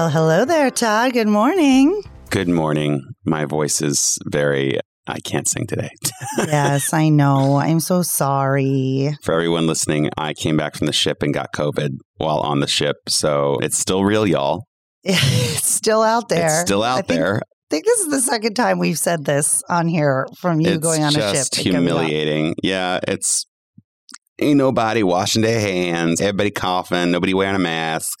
Well, hello there, Todd. Good morning. Good morning. My voice is very, I can't sing today. yes, I know. I'm so sorry. For everyone listening, I came back from the ship and got COVID while on the ship. So it's still real, y'all. It's still out there. It's still I out think- there. I think this is the second time we've said this on here from you it's going on a ship. just and coming back. humiliating. Yeah, it's ain't nobody washing their hands, everybody coughing, nobody wearing a mask.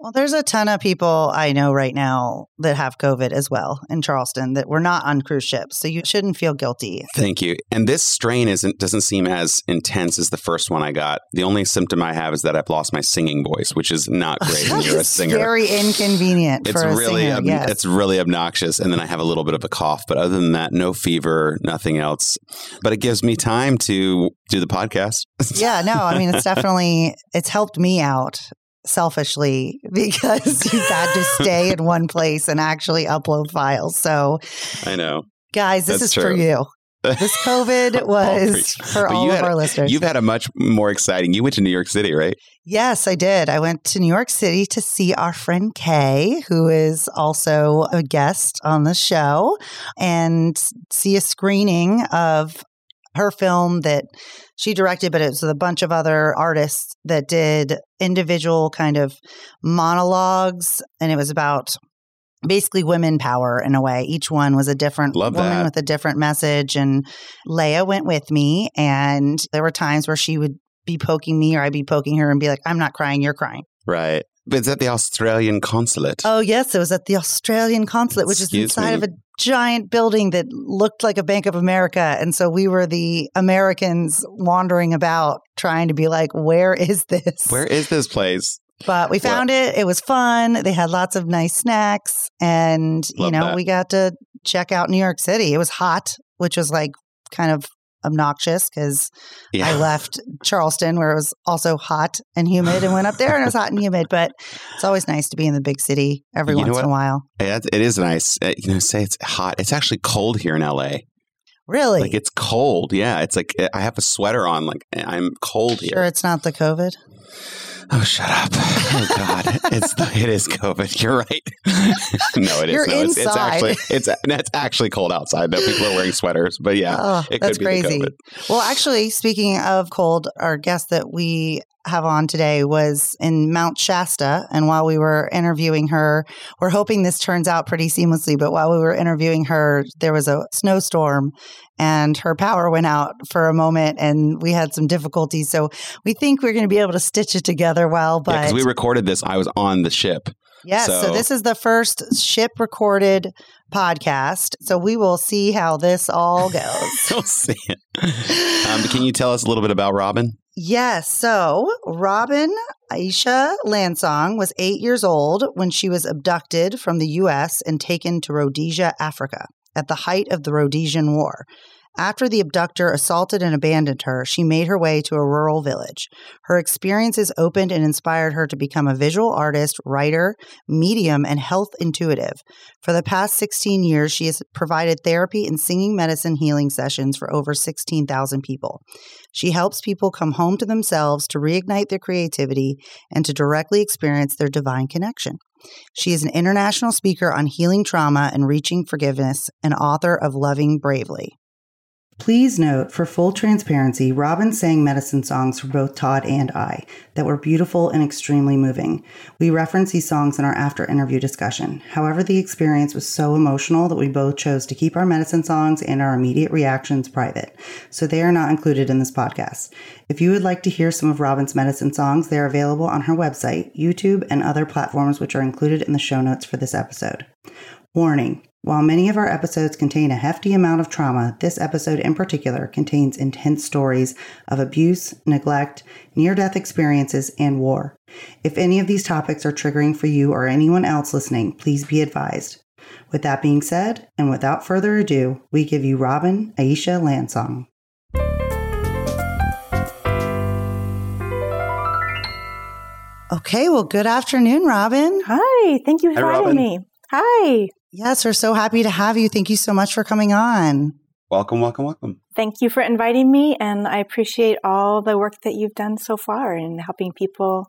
Well, there's a ton of people I know right now that have COVID as well in Charleston that were not on cruise ships. So you shouldn't feel guilty. Thank you. And this strain isn't doesn't seem as intense as the first one I got. The only symptom I have is that I've lost my singing voice, which is not great when you're a singer. very inconvenient it's for a really singer. ob- yes. it's really obnoxious and then i have a little bit of a cough but other than that no fever nothing else but it gives me time to do the podcast yeah, no, I mean, it's definitely, it's helped me out selfishly because you've had to stay in one place and actually upload files. So, i know guys, this That's is for you. This COVID was for But all you of had- our listeners. you've had a much more exciting you went to new york city right Yes, I did. I went to New York City to see our friend Kay, who is also a guest on the show, and see a screening of her film that she directed, but it was with a bunch of other artists that did individual kind of monologues. And it was about basically women power in a way. Each one was a different Love woman that. with a different message. And Leia went with me, and there were times where she would be poking me or I'd be poking her and be like, I'm not crying, you're crying. right but it's at the australian consulate Oh, yes. It was at the Australian consulate, which Excuse is inside me? of a giant building that looked like a Bank of America. And so we were the Americans wandering about trying to be like, where is this? where is this place But we Well- found it. It was fun. They had lots of nice snacks. And, you know, that. we got to check out New York City. It was hot, which was like kind of obnoxious because yeah I left Charleston where it was also hot and humid and went up there and it was hot and humid. But it's always nice to be in the big city every You once in a while. Yeah, it is nice Uh, you know say it's hot it's actually cold here in la Really? like it's cold yeah it's like eh, i have a sweater on like eh, i'm cold here sure it's not the COVID? Oh, shut up! Oh God, it's the, it is COVID. You're right. no, it is. You're no, it's, it's actually it's it's actually cold outside. Though people are wearing sweaters, but yeah, oh, it that's could be the crazy. COVID. Well, actually, speaking of cold, our guest that we have on today was in Mount Shasta. And while we were interviewing her, we're hoping this turns out pretty seamlessly. But while we were interviewing her, there was a snowstorm and her power went out for a moment and we had some difficulties. So we think we're going to be able to stitch it together well. But because we recorded this. I was on the ship. Yes. So, So- this is the first ship recorded podcast. So we will see how this all goes. We'll see it. Um, can you tell us a little bit about Robin? Yes. So Robin Aisha Landsong was eight years old when she was abducted from the U.S. and taken to Rhodesia, Africa, at the height of the Rhodesian War. After the abductor assaulted and abandoned her, she made her way to a rural village. Her experiences opened and inspired her to become a visual artist, writer, medium, and health intuitive. For the past 16 years, she has provided therapy and singing medicine healing sessions for over 16,000 people. She helps people come home to themselves to reignite their creativity and to directly experience their divine connection. She is an international speaker on healing trauma and reaching forgiveness and author of Loving Bravely. Please note, for full transparency, Robin sang medicine songs for both Todd and I that were beautiful and extremely moving. We reference these songs in our after interview discussion. However, the experience was so emotional that we both chose to keep our medicine songs and our immediate reactions private, so they are not included in this podcast. If you would like to hear some of Robin's medicine songs, they are available on her website, YouTube, and other platforms which are included in the show notes for this episode. Warning While many of our episodes contain a hefty amount of trauma, this episode in particular contains intense stories of abuse, neglect, near death experiences, and war. If any of these topics are triggering for you or anyone else listening, please be advised. With that being said, and without further ado, we give you Robin Aisha Landsong. Okay, well, good afternoon, Robin. Hi, thank you for Hi, having Robin. me. Hi. Yes, we're so happy to have you. Thank you so much for coming on. Welcome, welcome, welcome. Thank you for inviting me, and I appreciate all the work that you've done so far in helping people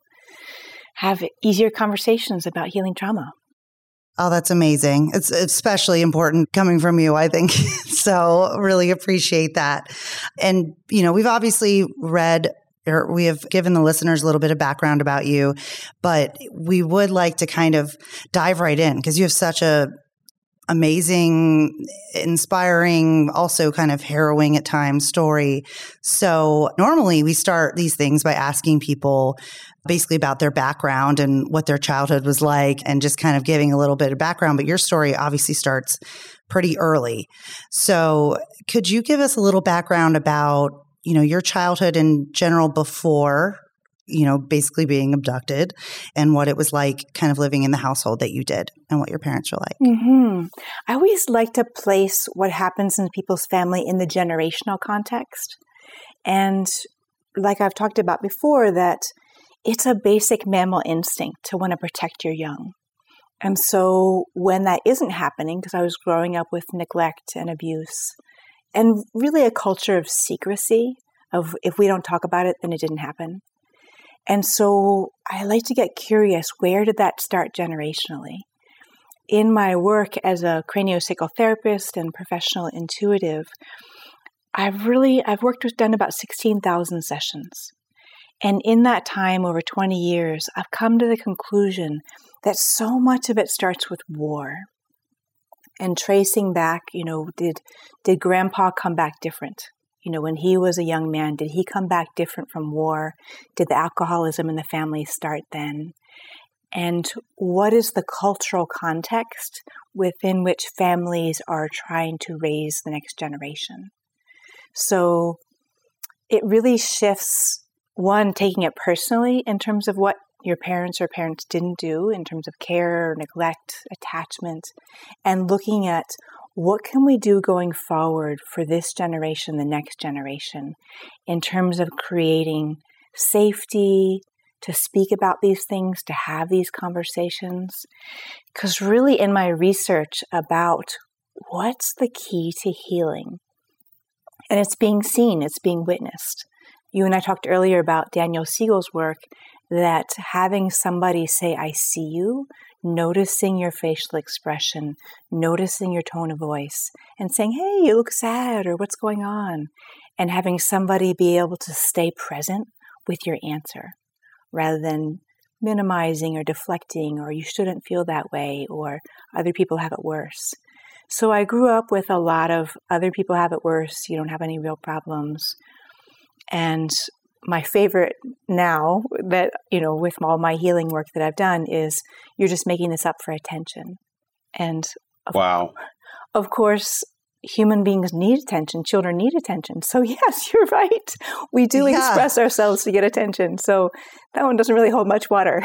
have easier conversations about healing trauma. Oh, that's amazing. It's especially important coming from you, I think. so, really appreciate that. And, you know, we've obviously read or we have given the listeners a little bit of background about you, but we would like to kind of dive right in because you have such a amazing, inspiring, also kind of harrowing at times story. So normally we start these things by asking people basically about their background and what their childhood was like and just kind of giving a little bit of background. But your story obviously starts pretty early. So could you give us a little background about, you know, your childhood in general before you know, basically being abducted and what it was like kind of living in the household that you did and what your parents were like. Mm-hmm. I always like to place what happens in people's family in the generational context. And like I've talked about before, that it's a basic mammal instinct to want to protect your young. And so when that isn't happening, because I was growing up with neglect and abuse, and really a culture of secrecy, of if we don't talk about it, then it didn't happen. And so I like to get curious where did that start generationally? In my work as a craniosacral therapist and professional intuitive, I've really I've worked with done about 16,000 sessions. And in that time over 20 years, I've come to the conclusion that so much of it starts with war. And tracing back, you know, did did grandpa come back different? You know, when he was a young man, did he come back different from war? Did the alcoholism in the family start then? And what is the cultural context within which families are trying to raise the next generation? So it really shifts one, taking it personally in terms of what your parents or parents didn't do in terms of care, neglect, attachment, and looking at what can we do going forward for this generation, the next generation, in terms of creating safety, to speak about these things, to have these conversations? Because really, in my research about what's the key to healing, and it's being seen, it's being witnessed. You and I talked earlier about Daniel Siegel's work that having somebody say, I see you, noticing your facial expression, noticing your tone of voice, and saying, Hey, you look sad, or what's going on? And having somebody be able to stay present with your answer rather than minimizing or deflecting, or you shouldn't feel that way, or other people have it worse. So I grew up with a lot of other people have it worse, you don't have any real problems. And my favorite now that you know with all my healing work that I've done is you're just making this up for attention. And of, wow. Of course, human beings need attention. Children need attention. So yes, you're right. We do yeah. express ourselves to get attention. So that one doesn't really hold much water.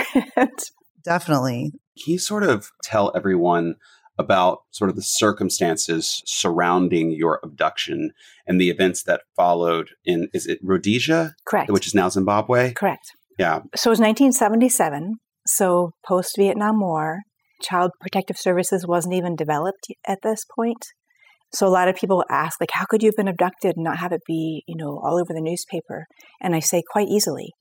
Definitely. Can you sort of tell everyone about sort of the circumstances surrounding your abduction and the events that followed in is it Rhodesia? Correct. Which is now Zimbabwe? Correct. Yeah. So it was 1977. So post Vietnam War, Child Protective Services wasn't even developed at this point. So a lot of people ask, like, how could you have been abducted and not have it be, you know, all over the newspaper? And I say quite easily.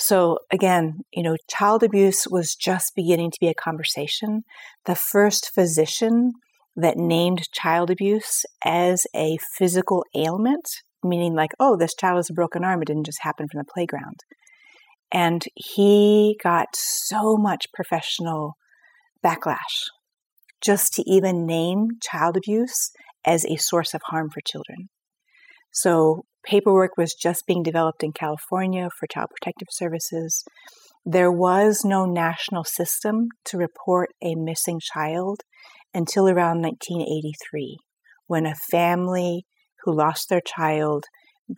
So again, you know, child abuse was just beginning to be a conversation. The first physician that named child abuse as a physical ailment, meaning like, oh, this child has a broken arm, it didn't just happen from the playground. And he got so much professional backlash just to even name child abuse as a source of harm for children. So paperwork was just being developed in California for Child Protective Services. There was no national system to report a missing child until around 1983, when a family who lost their child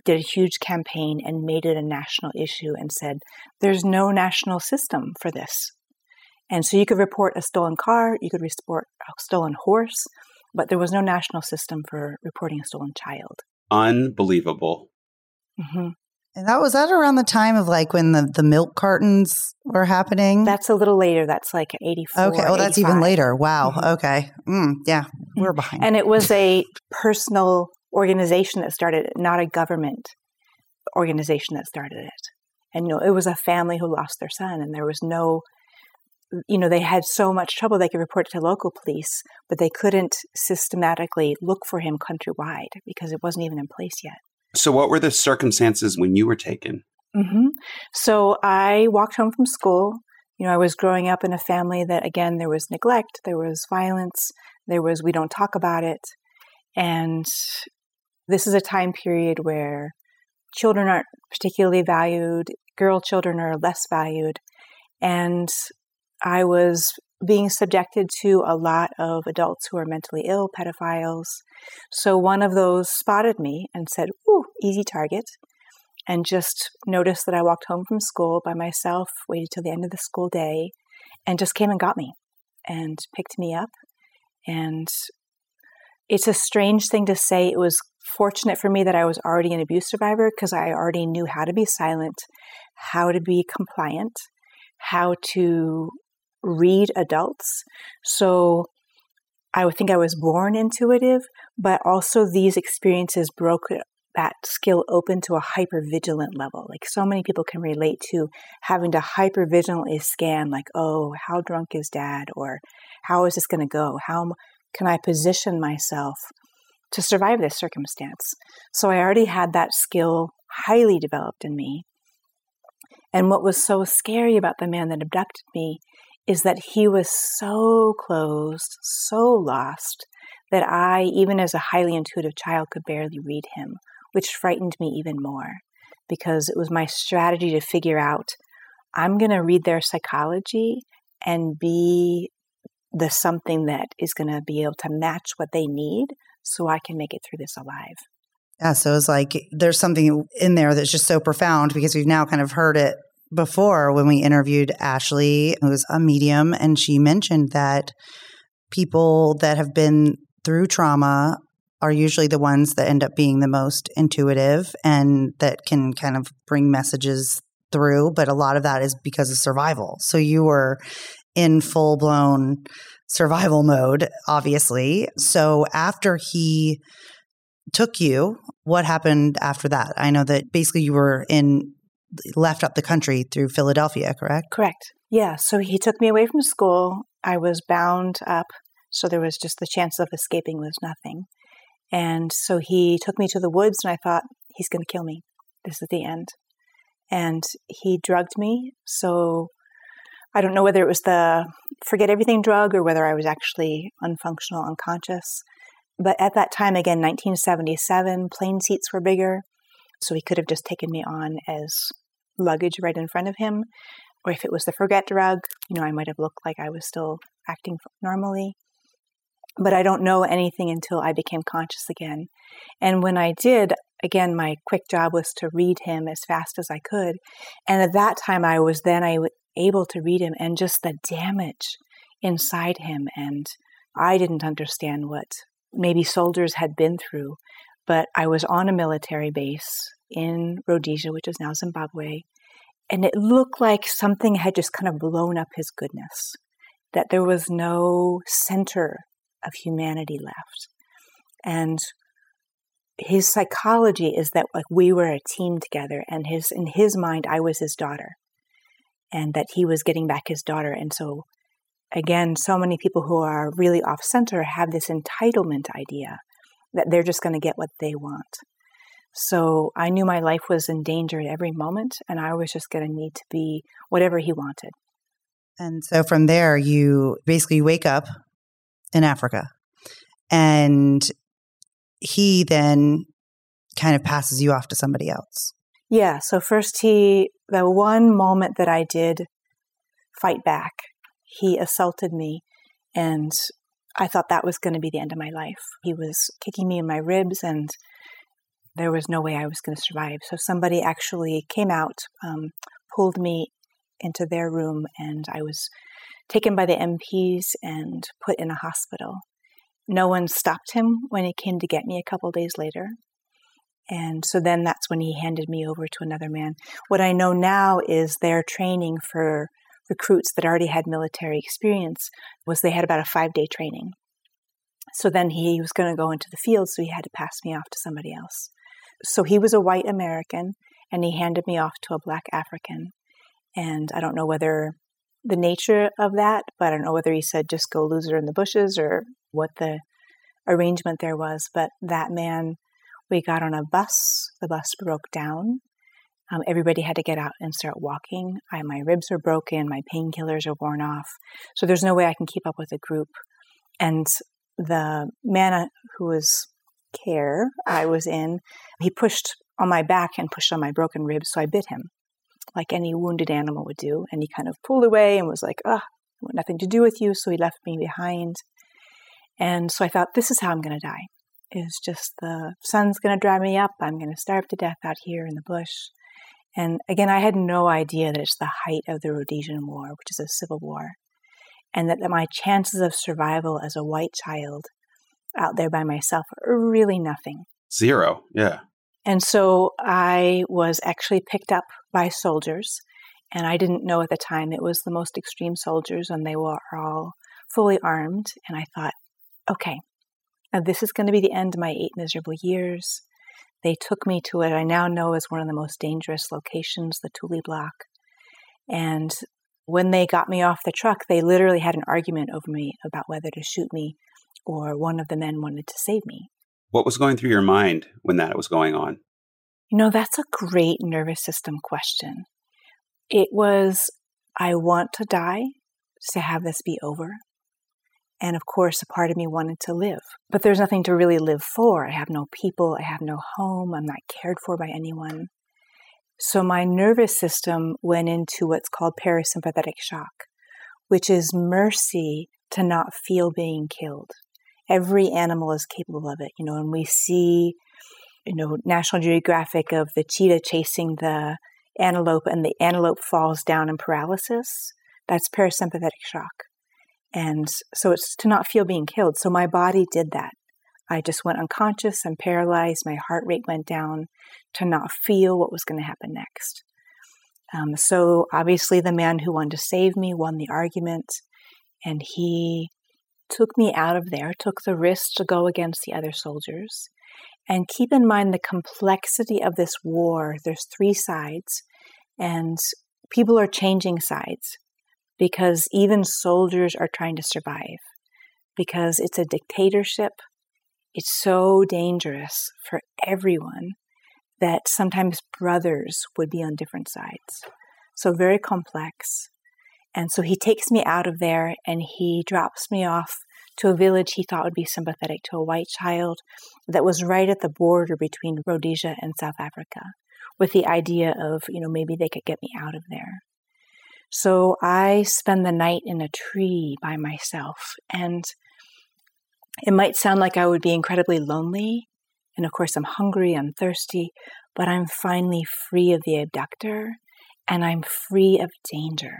did a huge campaign and made it a national issue and said, There's no national system for this. And so you could report a stolen car, you could report a stolen horse, but there was no national system for reporting a stolen child. Unbelievable. Mm-hmm. And that was that around the time of like when the, the milk cartons were happening. That's a little later. That's like eighty four. Okay. Oh, that's even later. Wow. Mm-hmm. Okay. Mm, yeah, we're mm-hmm. behind. And it was a personal organization that started it, not a government organization that started it. And you know, it was a family who lost their son, and there was no you know, they had so much trouble they could report it to local police, but they couldn't systematically look for him countrywide because it wasn't even in place yet. So, what were the circumstances when you were taken? Mm-hmm. So, I walked home from school. You know, I was growing up in a family that, again, there was neglect, there was violence, there was we don't talk about it. And this is a time period where children aren't particularly valued, girl children are less valued. And I was being subjected to a lot of adults who are mentally ill, pedophiles. So one of those spotted me and said, Ooh, easy target. And just noticed that I walked home from school by myself, waited till the end of the school day, and just came and got me and picked me up. And it's a strange thing to say. It was fortunate for me that I was already an abuse survivor because I already knew how to be silent, how to be compliant, how to read adults. So I would think I was born intuitive, but also these experiences broke that skill open to a hyper vigilant level. Like so many people can relate to having to hyper vigilantly scan, like, oh, how drunk is dad? Or how is this going to go? How can I position myself to survive this circumstance? So I already had that skill highly developed in me. And what was so scary about the man that abducted me is that he was so closed, so lost, that I, even as a highly intuitive child, could barely read him, which frightened me even more because it was my strategy to figure out I'm going to read their psychology and be the something that is going to be able to match what they need so I can make it through this alive. Yeah, so it's like there's something in there that's just so profound because we've now kind of heard it before when we interviewed Ashley, who's a medium, and she mentioned that people that have been through trauma are usually the ones that end up being the most intuitive and that can kind of bring messages through. But a lot of that is because of survival. So you were in full blown survival mode, obviously. So after he took you, what happened after that? I know that basically you were in left up the country through Philadelphia, correct? Correct. Yeah. So he took me away from school. I was bound up. So there was just the chance of escaping was nothing. And so he took me to the woods, and I thought, he's going to kill me. This is the end. And he drugged me. So I don't know whether it was the forget everything drug or whether I was actually unfunctional, unconscious. But at that time, again, 1977, plane seats were bigger. So he could have just taken me on as luggage right in front of him. Or if it was the forget drug, you know, I might have looked like I was still acting normally. But I don't know anything until I became conscious again. And when I did, again, my quick job was to read him as fast as I could. And at that time, I was then I able to read him and just the damage inside him. And I didn't understand what maybe soldiers had been through, but I was on a military base in Rhodesia, which is now Zimbabwe, and it looked like something had just kind of blown up his goodness, that there was no center of humanity left. And his psychology is that like we were a team together and his in his mind I was his daughter and that he was getting back his daughter. And so, again, so many people who are really off center have this entitlement idea that they're just going to get what they want. So I knew my life was in danger at every moment, and I was just going to need to be whatever he wanted. And so from there, you basically wake up in Africa, and he then kind of passes you off to somebody else. Yeah. So first, he, the one moment that I did fight back, he assaulted me. And I thought that was going to be the end of my life. He was kicking me in my ribs, and there was no way I was going to survive. So somebody actually came out, um, pulled me into their room, and I was taken by the MPs and put in a hospital. No one stopped him when he came to get me a couple days later. And so then that's when he handed me over to another man. What I know now is their training for recruits that already had military experience was they had about a five day training. So then he was going to go into the field, so he had to pass me off to somebody else. So he was a white American, and he handed me off to a black African. And I don't know whether the nature of that, but I don't know whether he said just go lose her in the bushes or what the arrangement there was. But that man, we got on a bus. The bus broke down. Um, everybody had to get out and start walking. I, my ribs are broken. My painkillers are worn off. So there's no way I can keep up with a group. And the man uh, who was care I was in, he pushed on my back and pushed on my broken ribs. So I bit him like any wounded animal would do. And he kind of pulled away and was like, ah, I want nothing to do with you. So he left me behind. And so I thought, this is how I'm going to die. Is just the sun's going to dry me up. I'm going to starve to death out here in the bush. And again, I had no idea that it's the height of the Rhodesian War, which is a civil war, and that my chances of survival as a white child out there by myself really nothing. Zero, yeah. And so I was actually picked up by soldiers, and I didn't know at the time it was the most extreme soldiers, and they were all fully armed. And I thought, okay, now this is going to be the end of my eight miserable years. They took me to what I now know is one of the most dangerous locations, the Tuli Block. And when they got me off the truck, they literally had an argument over me about whether to shoot me or one of the men wanted to save me. What was going through your mind when that was going on? You know, that's a great nervous system question. It was, I want to die to have this be over. And of course, a part of me wanted to live. But there's nothing to really live for. I have no people, I have no home, I'm not cared for by anyone. So my nervous system went into what's called parasympathetic shock, which is mercy to not feel being killed every animal is capable of it. You know, and we see, you know, National Geographic of the cheetah chasing the antelope and the antelope falls down in paralysis. That's parasympathetic shock. And so it's to not feel being killed. So my body did that. I just went unconscious and paralyzed. My heart rate went down to not feel what was going to happen next. Um, so obviously, the man who wanted to save me won the argument, and he took me out of there, took the risk to go against the other soldiers. And keep in mind the complexity of this war. There's three sides, and people are changing sides because even soldiers are trying to survive because it's a dictatorship. It's so dangerous for everyone that sometimes brothers would be on different sides. So, very complex. And so he takes me out of there and he drops me off to a village he thought would be sympathetic to a white child that was right at the border between Rhodesia and South Africa, with the idea of, you know, maybe they could get me out of there. So I spend the night in a tree by myself. And it might sound like I would be incredibly lonely. And of course, I'm hungry, I'm thirsty, but I'm finally free of the abductor and I'm free of danger.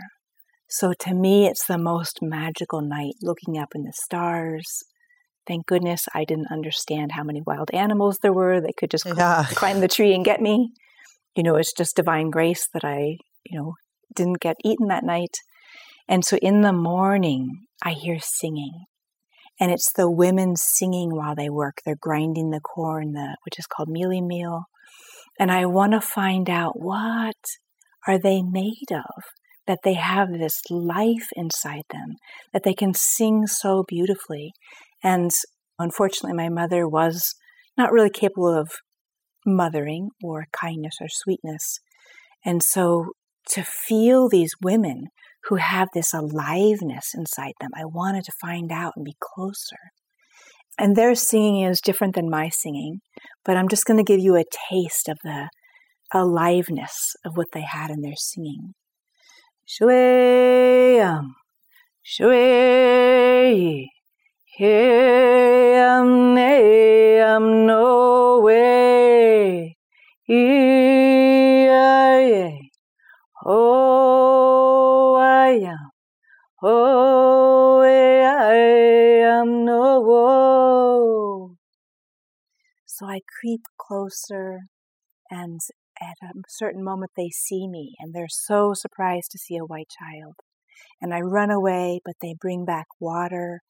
So to me, it's the most magical night looking up in the stars. Thank goodness I didn't understand how many wild animals there were that could just yeah. climb the tree and get me. You know, it's just divine grace that I, you know, didn't get eaten that night. And so in the morning, I hear singing. And it's the women singing while they work. They're grinding the corn, the, which is called mealie meal. And I want to find out what are they made of? That they have this life inside them, that they can sing so beautifully. And unfortunately, my mother was not really capable of mothering or kindness or sweetness. And so to feel these women who have this aliveness inside them, I wanted to find out and be closer. And their singing is different than my singing, but I'm just going to give you a taste of the aliveness of what they had in their singing. Shwayam, shway, am nayam no way, ee oh I am, oh I am no. So I creep closer and at a certain moment they see me and they're so surprised to see a white child. And I run away, but they bring back water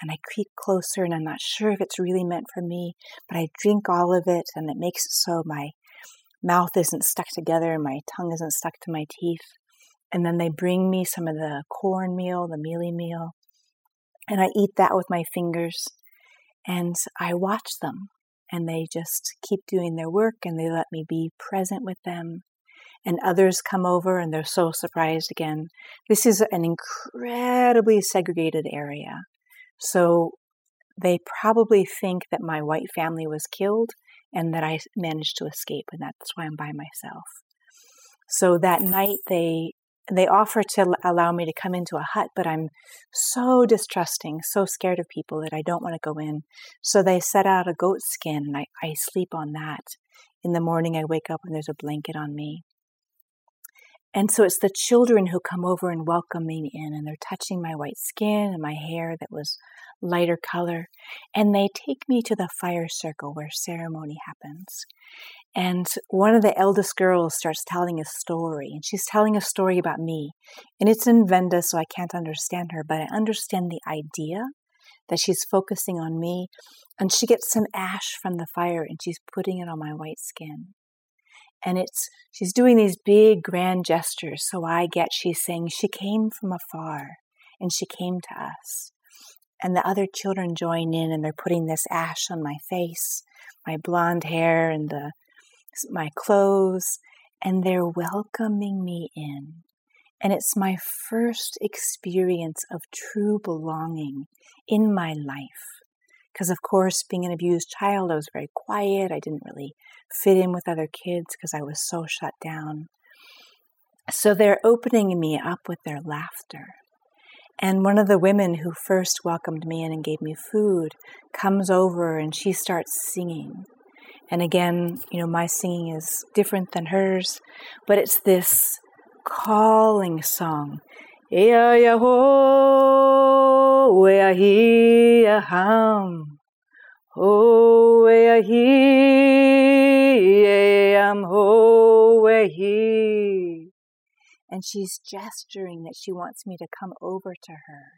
and I creep closer and I'm not sure if it's really meant for me, but I drink all of it and it makes it so my mouth isn't stuck together and my tongue isn't stuck to my teeth. and then they bring me some of the cornmeal, the mealie meal, and I eat that with my fingers. And I watch them, and they just keep doing their work, and they let me be present with them. And others come over, and they're so surprised again. This is an incredibly segregated area. So they probably think that my white family was killed and that I managed to escape, and that's why I'm by myself. So that night they they offer to allow me to come into a hut, but I'm so distrusting, so scared of people that I don't want to go in. So they set out a goat skin and I, I sleep on that. In the morning, I wake up and there's a blanket on me. And so it's the children who come over and welcome me in, and they're touching my white skin and my hair that was lighter color. And they take me to the fire circle where ceremony happens. And one of the eldest girls starts telling a story, and she's telling a story about me. And it's in Venda, so I can't understand her, but I understand the idea that she's focusing on me. And she gets some ash from the fire and she's putting it on my white skin. And it's she's doing these big grand gestures. So I get she's saying she came from afar and she came to us. And the other children join in and they're putting this ash on my face, my blonde hair, and the my clothes, and they're welcoming me in. And it's my first experience of true belonging in my life. Because, of course, being an abused child, I was very quiet. I didn't really fit in with other kids because I was so shut down. So they're opening me up with their laughter. And one of the women who first welcomed me in and gave me food comes over and she starts singing. And again, you know, my singing is different than hers, but it's this calling song. Ea. Ho ho. And she's gesturing that she wants me to come over to her.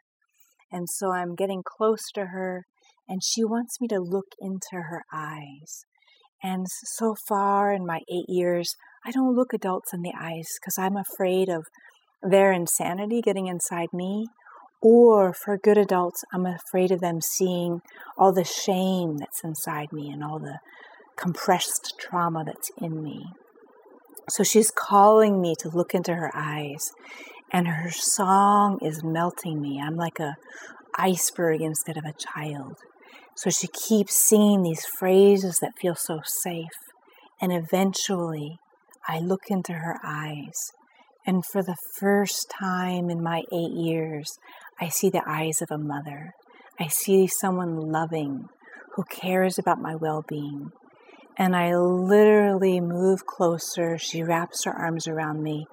And so I'm getting close to her, and she wants me to look into her eyes. And so far in my eight years, I don't look adults in the eyes because I'm afraid of their insanity getting inside me. Or for good adults, I'm afraid of them seeing all the shame that's inside me and all the compressed trauma that's in me. So she's calling me to look into her eyes, and her song is melting me. I'm like a iceberg instead of a child. So she keeps singing these phrases that feel so safe. And eventually, I look into her eyes. And for the first time in my eight years, I see the eyes of a mother. I see someone loving who cares about my well being. And I literally move closer. She wraps her arms around me.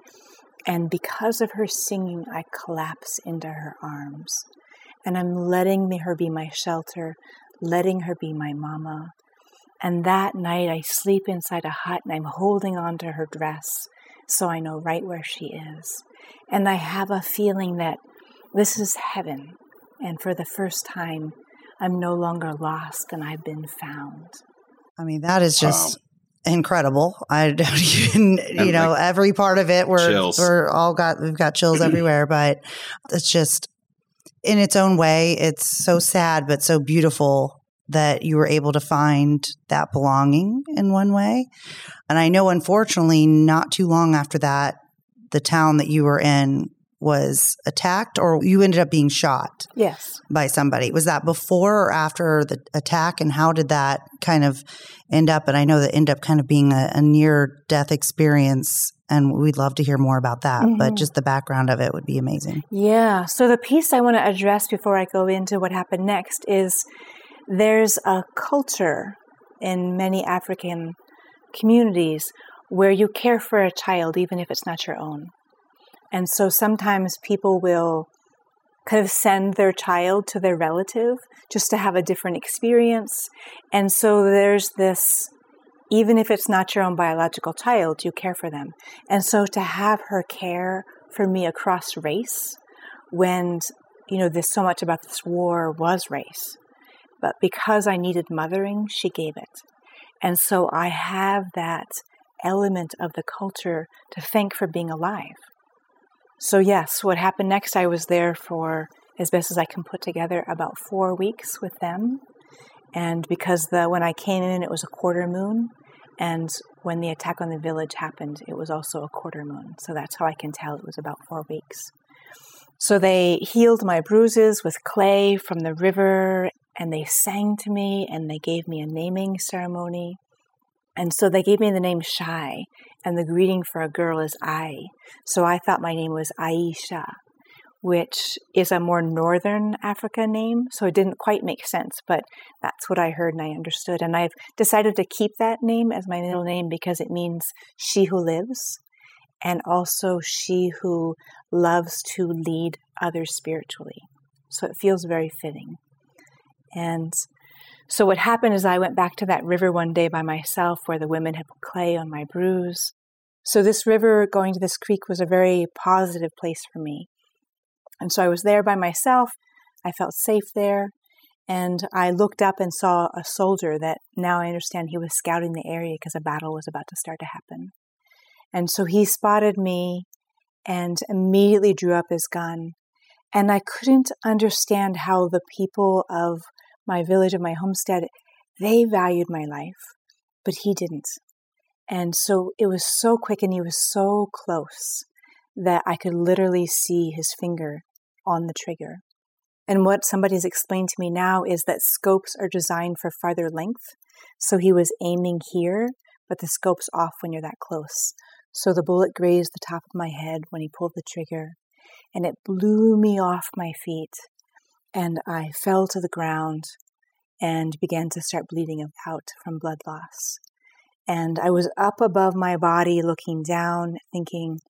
And because of her singing, I collapse into her arms. And I'm letting her be my shelter, letting her be my mama. And that night I sleep inside a hut and I'm holding on to her dress so I know right where she is. And I have a feeling that this is heaven. And for the first time, I'm no longer lost and I've been found. I mean, that is just wow. incredible. I don't even, you know, like every part of it, we're, chills. we're all got, we've got chills everywhere, but it's just in its own way, it's so sad, but so beautiful that you were able to find that belonging in one way. And I know, unfortunately, not too long after that, the town that you were in was attacked or you ended up being shot yes. by somebody. Was that before or after the attack? And how did that kind of end up? And i know that ended up kind of being a, a near death experience and we'd love to hear more about that mm-hmm. but just the background of it would be amazing. Yeah. So the piece i want to address before i go into what happened next is there's a culture in many african communities where you care for a child even if it's not your own and so sometimes people will kind of send their child to their relative just to have a different experience. And so there's this, even if it's not your own biological child, you care for them. And so to have her care for me across race when, you know, there's so much about this war was race. But because I needed mothering, she gave it. And so I have that element of the culture to thank for being alive. So, yes, what happened next, I was there for, as best as I can put together, about four weeks with them. And because the when I came in, it was a quarter moon, and when the attack on the village happened, it was also a quarter moon. So that's how I can tell it was about four weeks. So they healed my bruises with clay from the river, and they sang to me, and they gave me a naming ceremony. And so they gave me the name Shai, and the greeting for a girl is Ai. So I thought my name was Aisha, which is a more northern Africa name. So it didn't quite make sense, but that's what I heard and I understood. And I've decided to keep that name as my middle name because it means she who lives and also she who loves to lead others spiritually. So it feels very fitting. And so what happened is I went back to that river one day by myself where the women had put clay on my bruise. So this river going to this creek was a very positive place for me. And so I was there by myself. I felt safe there. And I looked up and saw a soldier that now I understand he was scouting the area because a battle was about to start to happen. And so he spotted me and immediately drew up his gun. And I couldn't understand how the people of my village, of my homestead, they valued my life, but he didn't. And so it was so quick and he was so close that I could literally see his finger on the trigger. And what somebody has explained to me now is that scopes are designed for farther length. So he was aiming here, but the scope's off when you're that close. So the bullet grazed the top of my head when he pulled the trigger, and it blew me off my feet and I fell to the ground and began to start bleeding out from blood loss. And I was up above my body looking down, thinking,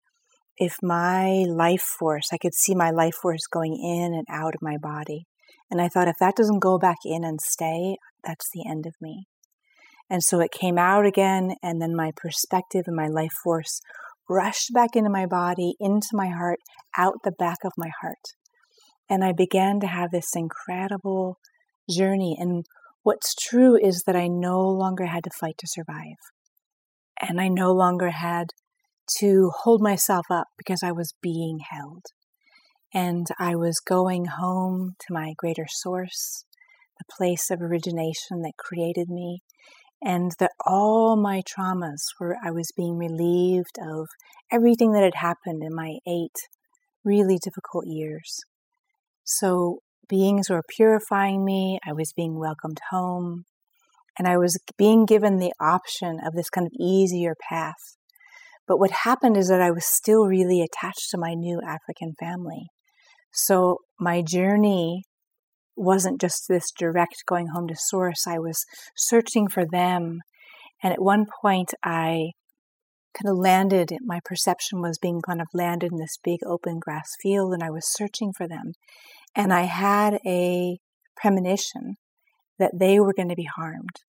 if my life force, I could see my life force going in and out of my body. And I thought, if that doesn't go back in and stay, that's the end of me. And so it came out again, and then my perspective and my life force rushed back into my body, into my heart, out the back of my heart. And I began to have this incredible journey. And what's true is that I no longer had to fight to survive. And I no longer had to hold myself up because I was being held. And I was going home to my greater source, the place of origination that created me, and that all my traumas were, I was being relieved of everything that had happened in my eight really difficult years. So beings were purifying me, I was being welcomed home, and I was being given the option of this kind of easier path. But what happened is that I was still really attached to my new African family. So my journey wasn't just this direct going home to source. I was searching for them. And at one point, I kind of landed, my perception was being kind of landed in this big open grass field, and I was searching for them. And I had a premonition that they were going to be harmed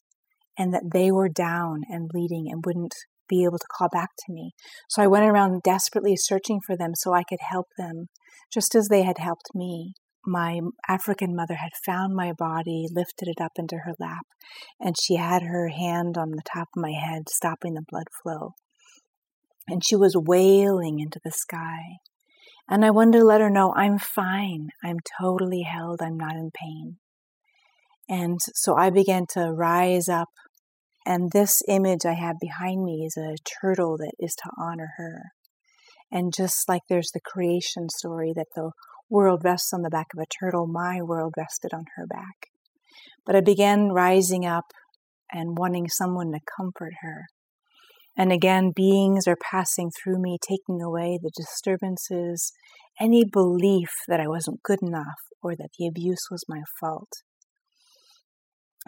and that they were down and bleeding and wouldn't be able to call back to me. So I went around desperately searching for them so I could help them, just as they had helped me. My African mother had found my body, lifted it up into her lap, and she had her hand on the top of my head, stopping the blood flow. And she was wailing into the sky. And I wanted to let her know I'm fine. I'm totally held. I'm not in pain. And so I began to rise up. And this image I have behind me is a turtle that is to honor her. And just like there's the creation story that the world rests on the back of a turtle, my world rested on her back. But I began rising up and wanting someone to comfort her. And again, beings are passing through me, taking away the disturbances, any belief that I wasn't good enough or that the abuse was my fault.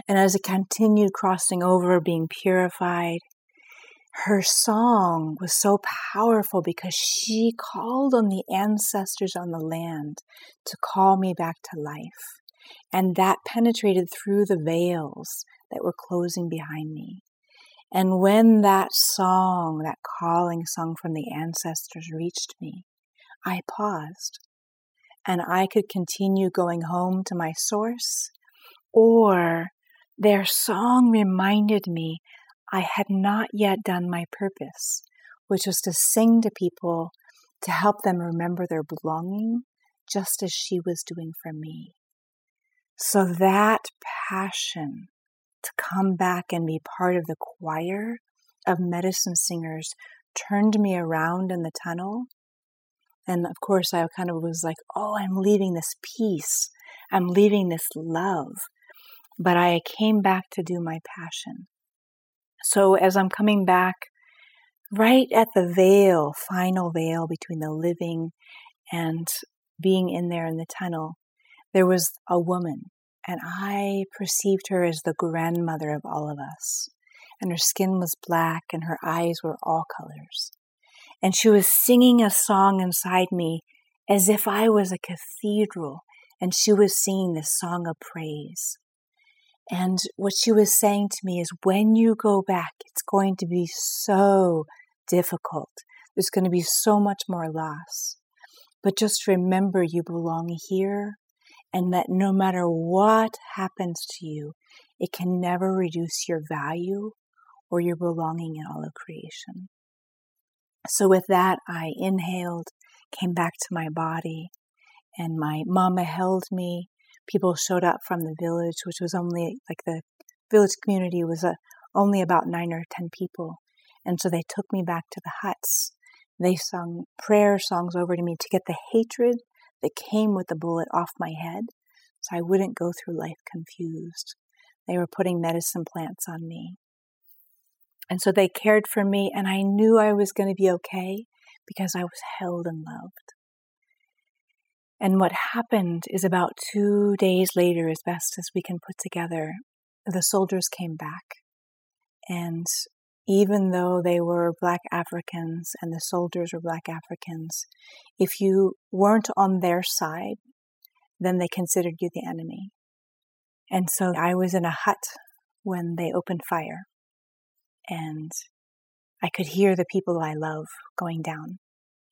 And as I continued crossing over, being purified, her song was so powerful because she called on the ancestors on the land to call me back to life. And that penetrated through the veils that were closing behind me. And when that song, that calling song from the ancestors reached me, I paused and I could continue going home to my source, or their song reminded me I had not yet done my purpose, which was to sing to people to help them remember their belonging, just as she was doing for me. So that passion to come back and be part of the choir of medicine singers turned me around in the tunnel. And of course, I kind of was like, oh, I'm leaving this peace. I'm leaving this love. But I came back to do my passion. So as I'm coming back, right at the veil, final veil between the living and being in there in the tunnel, there was a woman, and I perceived her as the grandmother of all of us. And her skin was black, and her eyes were all colors. And she was singing a song inside me as if I was a cathedral, and she was singing this song of praise. And what she was saying to me is when you go back, it's going to be so difficult. There's going to be so much more loss. But just remember you belong here and that no matter what happens to you, it can never reduce your value or your belonging in all of creation. So, with that, I inhaled, came back to my body, and my mama held me. People showed up from the village, which was only like the village community was a, uh, only about nine or ten people. And so they took me back to the huts. They sung prayer songs over to me to get the hatred that came with the bullet off my head so I wouldn't go through life confused. They were putting medicine plants on me. And so they cared for me, and I knew I was going to be okay because I was held and loved. And what happened is about two days later, as best as we can put together, the soldiers came back. And even though they were black Africans and the soldiers were black Africans, if you weren't on their side, then they considered you the enemy. And so I was in a hut when they opened fire, and I could hear the people I love going down.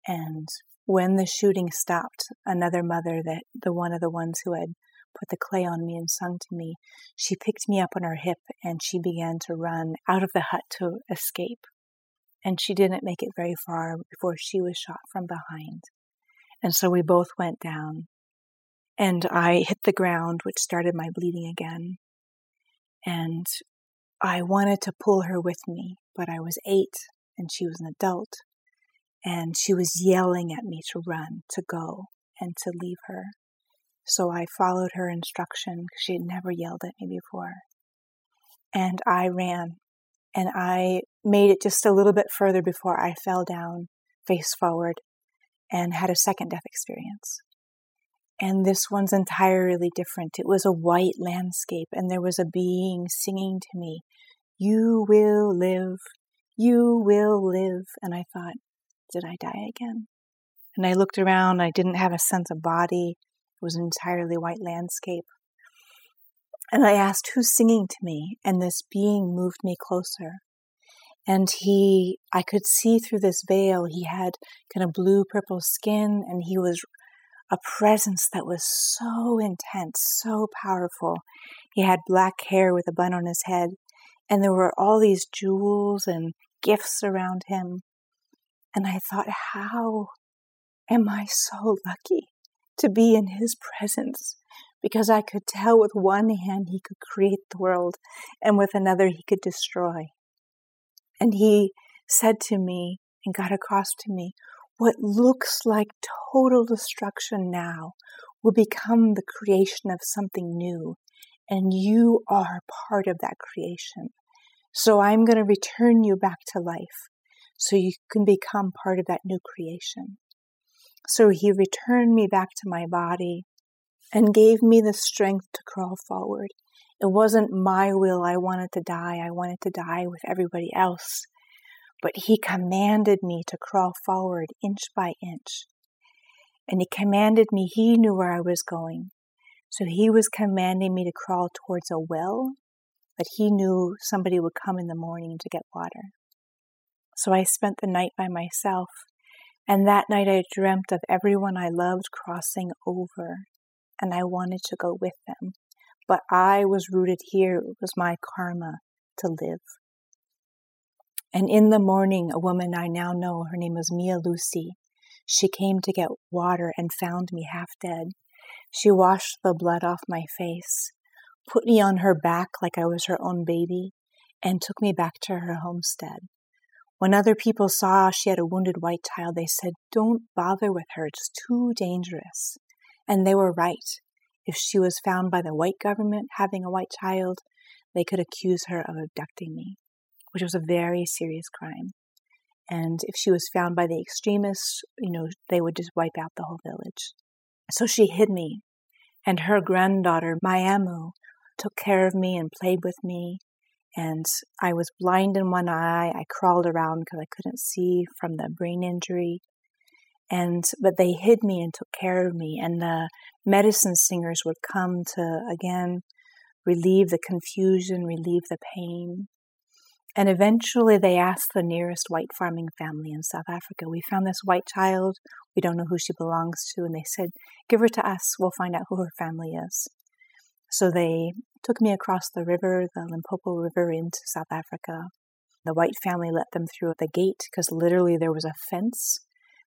And when the shooting stopped, another mother, that the one of the ones who had put the clay on me and sung to me, she picked me up on her hip and she began to run out of the hut to escape. And she didn't make it very far before she was shot from behind. And so we both went down. And I hit the ground, which started my bleeding again. And I wanted to pull her with me, but I was eight and she was an adult. And she was yelling at me to run, to go, and to leave her. So I followed her instruction because she had never yelled at me before. And I ran and I made it just a little bit further before I fell down face forward and had a second death experience. And this one's entirely different. It was a white landscape and there was a being singing to me, You will live, you will live. And I thought, Did I die again? And I looked around, I didn't have a sense of body was an entirely white landscape. And I asked, Who's singing to me? And this being moved me closer. And he, I could see through this veil, he had kind of blue purple skin, and he was a presence that was so intense, so powerful. He had black hair with a bun on his head, and there were all these jewels and gifts around him. And I thought, how am I so lucky? To be in his presence because I could tell with one hand he could create the world and with another he could destroy. And he said to me and got across to me, what looks like total destruction now will become the creation of something new, and you are part of that creation. So I'm going to return you back to life so you can become part of that new creation. So he returned me back to my body and gave me the strength to crawl forward. It wasn't my will I wanted to die, I wanted to die with everybody else. But he commanded me to crawl forward inch by inch. And he commanded me, he knew where I was going. So he was commanding me to crawl towards a well, but he knew somebody would come in the morning to get water. So I spent the night by myself and that night I dreamt of everyone I loved crossing over, and I wanted to go with them. But I was rooted here. It was my karma to live. And in the morning, a woman I now know, her name was Mia Lucy, She came to get water and found me half dead. She washed the blood off my face, put me on her back like I was her own baby, and took me back to her homestead. When other people saw she had a wounded white child, they said, Don't bother with her, it's too dangerous. And they were right. If she was found by the white government having a white child, they could accuse her of abducting me, which was a very serious crime. And if she was found by the extremists, you know, they would just wipe out the whole village. So she hid me. And her granddaughter, Mayamu, took care of me and played with me. And I was blind in one eye. I crawled around because I couldn't see from the brain injury. And, but they hid me and took care of me. And the medicine singers would come to, again, relieve the confusion, relieve the pain. And eventually they asked the nearest white farming family in South Africa, We found this white child. We don't know who she belongs to. And they said, Give her to us. We'll find out who her family is. So they took me across the river, the Limpopo River, into South Africa. The white family let them through at the gate because literally there was a fence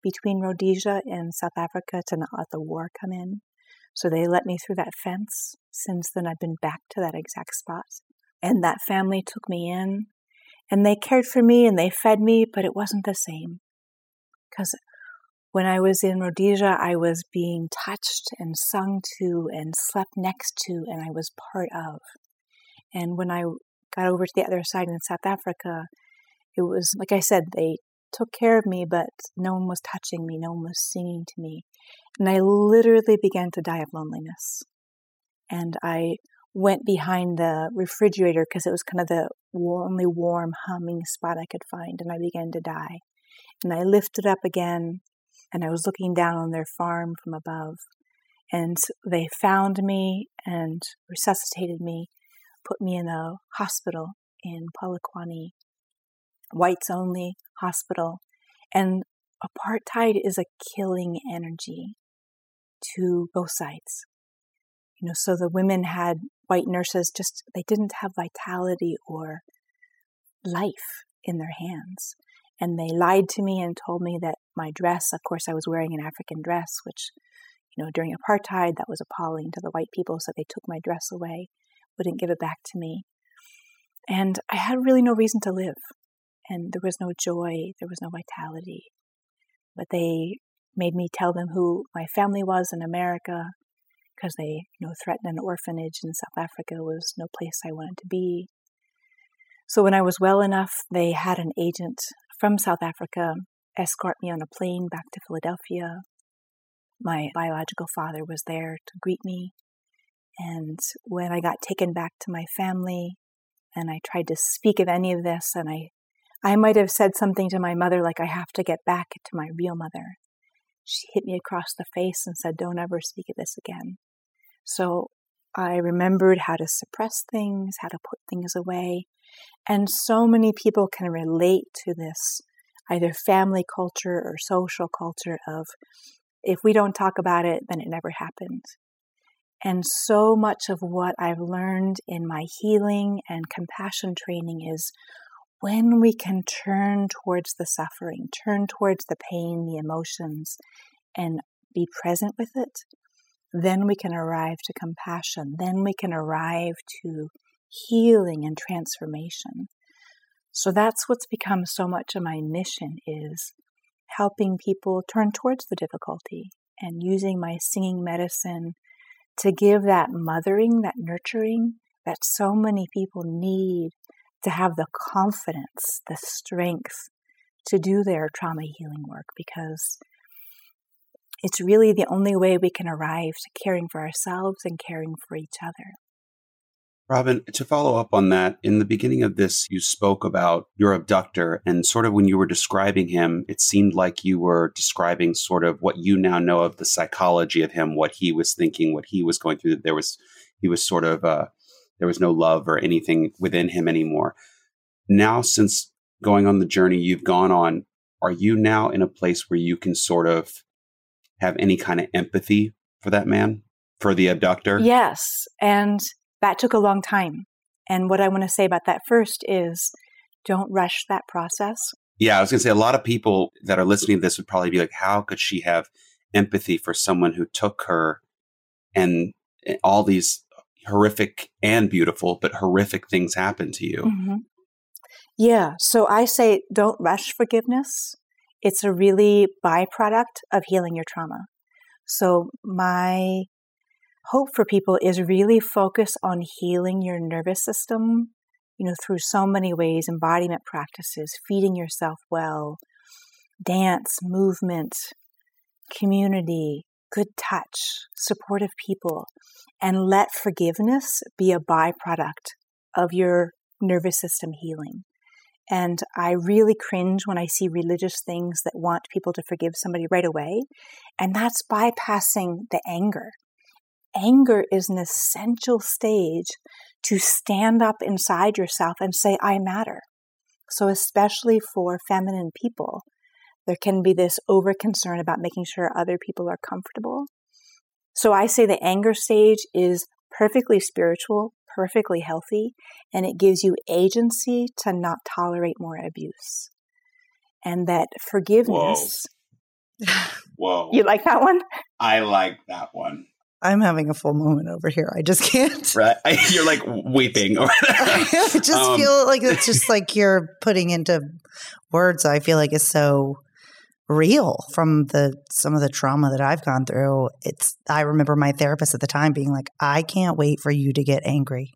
between Rhodesia and South Africa to not let the war come in. So they let me through that fence. Since then, I've been back to that exact spot. And that family took me in and they cared for me and they fed me, but it wasn't the same. Because when I was in Rhodesia, I was being touched and sung to and slept next to, and I was part of. And when I got over to the other side in South Africa, it was, like I said, they took care of me, but no one was touching me, no one was singing to me. And I literally began to die of loneliness. And I went behind the refrigerator because it was kind of the only warm, humming spot I could find, and I began to die. And I lifted up again, and I was looking down on their farm from above. And they found me and resuscitated me, put me in a hospital in Polokwane, whites only hospital. And apartheid is a killing energy to both sides. You know, so the women had white nurses just, they didn't have vitality or life in their hands. And they lied to me and told me that my dress, of course, I was wearing an African dress, which, you know, during apartheid, that was appalling to the white people. So they took my dress away, wouldn't give it back to me. And I had really no reason to live. And there was no joy, there was no vitality. But they made me tell them who my family was in America, because they, you know, threatened an orphanage in South Africa was no place I wanted to be. So when I was well enough, they had an agent from South Africa escort me on a plane back to Philadelphia. My biological father was there to greet me. And when I got taken back to my family and I tried to speak of any of this, and I, I might have said something to my mother like, I have to get back to my real mother. She hit me across the face and said, Don't ever speak of this again. So I remembered how to suppress things, how to put things away. And so many people can relate to this, either family culture or social culture of if we don't talk about it, then it never happened. And so much of what I've learned in my healing and compassion training is when we can turn towards the suffering, turn towards the pain, the emotions, and be present with it, then we can arrive to compassion. Then we can arrive to healing and transformation. So that's what's become so much of my mission is helping people turn towards the difficulty and using my singing medicine to give that mothering, that nurturing that so many people need to have the confidence, the strength to do their trauma healing work because it's really the only way we can arrive to caring for ourselves and caring for each other. Robin, to follow up on that, in the beginning of this, you spoke about your abductor, and sort of when you were describing him, it seemed like you were describing sort of what you now know of the psychology of him, what he was thinking, what he was going through. There was, he was sort of, uh, there was no love or anything within him anymore. Now, since going on the journey you've gone on, are you now in a place where you can sort of have any kind of empathy for that man, for the abductor? Yes. And that took a long time. And what I want to say about that first is don't rush that process. Yeah, I was going to say a lot of people that are listening to this would probably be like, how could she have empathy for someone who took her and eh, all these horrific and beautiful, but horrific things happen to you? Mm-hmm. Yeah. So I say don't rush forgiveness. It's a really byproduct of healing your trauma. So my hope for people is really focus on healing your nervous system, you know, through so many ways, embodiment practices, feeding yourself well, dance, movement, community, good touch, supportive people, and let forgiveness be a byproduct of your nervous system healing. And I really cringe when I see religious things that want people to forgive somebody right away. And that's bypassing the anger. Anger is an essential stage to stand up inside yourself and say, I matter. So, especially for feminine people, there can be this over concern about making sure other people are comfortable. So, I say the anger stage is perfectly spiritual, perfectly healthy, and it gives you agency to not tolerate more abuse. And that forgiveness. Whoa. Whoa. You like that one? I like that one. I'm having a full moment over here. I just can't. Right. You're like weeping. I just um, feel like it's just like you're putting into words I feel like is so real from the some of the trauma that I've gone through. It's I remember my therapist at the time being like, "I can't wait for you to get angry."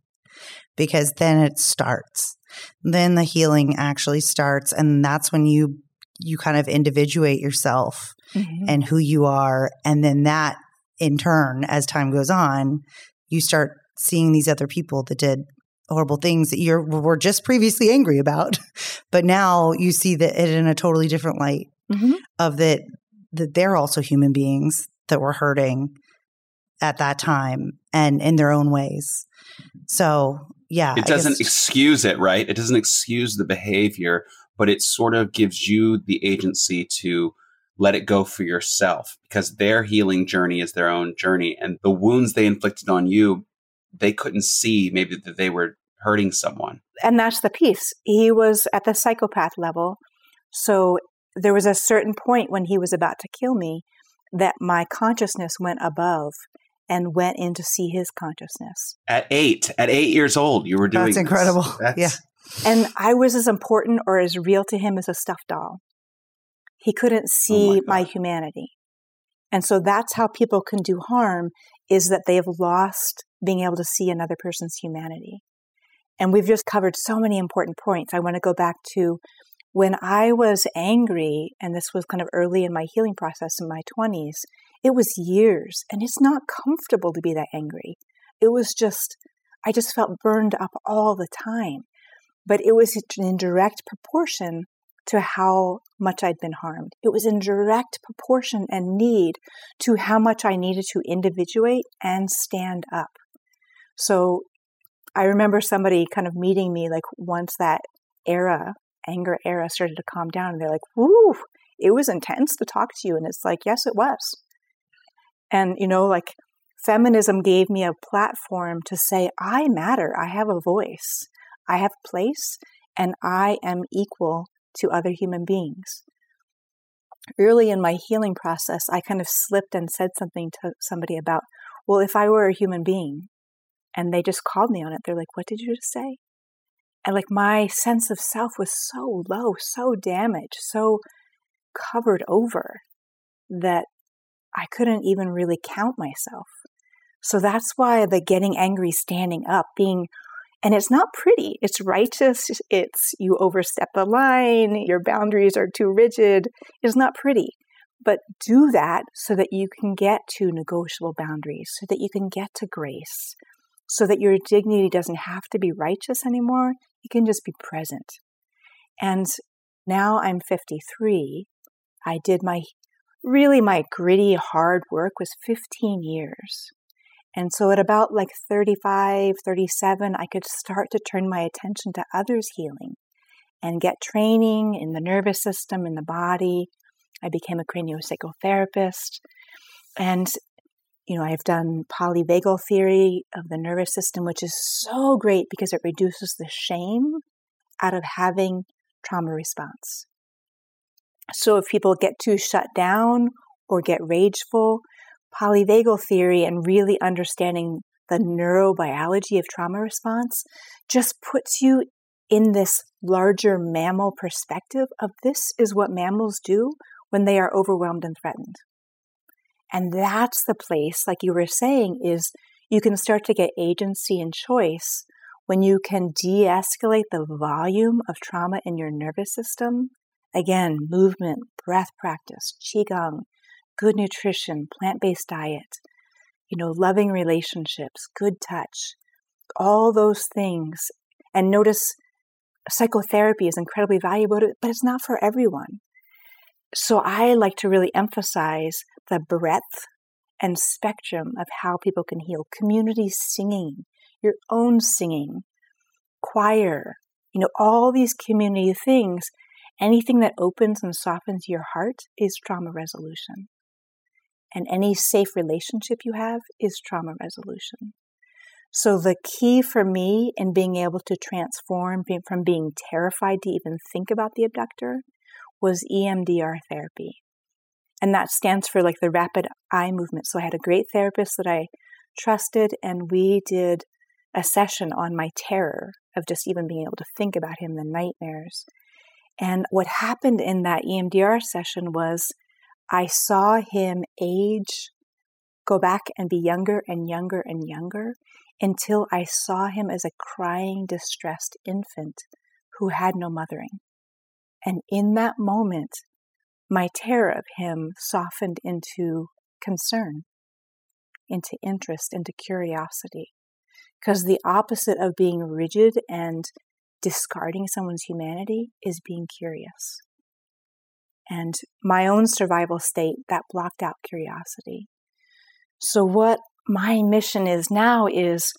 Because then it starts. Then the healing actually starts and that's when you you kind of individuate yourself mm-hmm. and who you are and then that in turn as time goes on, you start seeing these other people that did horrible things that you were just previously angry about, but now you see that it in a totally different light mm-hmm. of that that they're also human beings that were hurting at that time and in their own ways. So, yeah. It doesn't excuse it, right? It doesn't excuse the behavior, but it sort of gives you the agency to let it go for yourself because their healing journey is their own journey. And the wounds they inflicted on you, they couldn't see maybe that they were hurting someone. And that's the piece. He was at the psychopath level. So there was a certain point when he was about to kill me that my consciousness went above and went in to see his consciousness. At eight, at eight years old, you were doing That's incredible. That's... Yeah. And I was as important or as real to him as a stuffed doll. He couldn't oh see oh my, my humanity. And so that's how people can do harm is that they have lost being able to see another person's humanity. And we've just covered so many important points. I want to go back to when I was angry, and this was kind of early in my healing process in my 20s, it was years, and it's not comfortable to be that angry. It was just, I just felt burned up all the time. But it was in direct proportion to how much I'd been harmed. It was in direct proportion and need to how much I needed to individuate and stand up. So I remember somebody kind of meeting me like once that era, anger era started to calm down and they're like, woo, it was intense to talk to you. And it's like, yes, it was. And, you know, like feminism gave me a platform to say, I matter. I have a voice. I have place and I am equal to other human beings. Early in my healing process, I kind of slipped and said something to somebody about, well, if I were a human being, and they just called me on it, they're like, what did you just say? And like my sense of self was so low, so damaged, so covered over that I couldn't even really count myself. So that's why the getting angry, standing up, being and it's not pretty. It's righteous. It's you overstep the line. Your boundaries are too rigid. It's not pretty. But do that so that you can get to negotiable boundaries, so that you can get to grace, so that your dignity doesn't have to be righteous anymore. You can just be present. And now I'm 53. I did my really my gritty, hard work was 15 years. And so at about like 35, 37, I could start to turn my attention to others' healing and get training in the nervous system, in the body. I became a craniosacral therapist. And, you know, I've done polyvagal theory of the nervous system, which is so great because it reduces the shame out of having trauma response. So if people get too shut down or get rageful, polyvagal theory and really understanding the neurobiology of trauma response just puts you in this larger mammal perspective of this is what mammals do when they are overwhelmed and threatened. And that's the place, like you were saying, is you can start to get agency and choice when you can de escalate the volume of trauma in your nervous system. Again, movement, breath practice, Qigong, good nutrition, plant based diet, you know, loving relationships, good touch, all those things. And notice psychotherapy is incredibly valuable, but it's not for everyone. So I like to really emphasize the breadth and spectrum of how people can heal. Community singing, your own singing, choir, you know, all these community things, anything that opens and softens your heart is trauma resolution. And any safe relationship you have is trauma resolution. So the key for me in being able to transform from being terrified to even think about the abductor was EMDR therapy. And that stands for like the rapid eye movement. So I had a great therapist that I trusted and we did a session on my terror of just even being able to think about him, the nightmares. And what happened in that EMDR session was I saw him age, go back and be younger and younger and younger until I saw him as a crying, distressed infant who had no mothering. And in that moment, my terror of him softened into concern, into interest, into curiosity. Because the opposite of being rigid and discarding someone's humanity is being curious. And my own survival state, that blocked out curiosity. So, what my mission is now is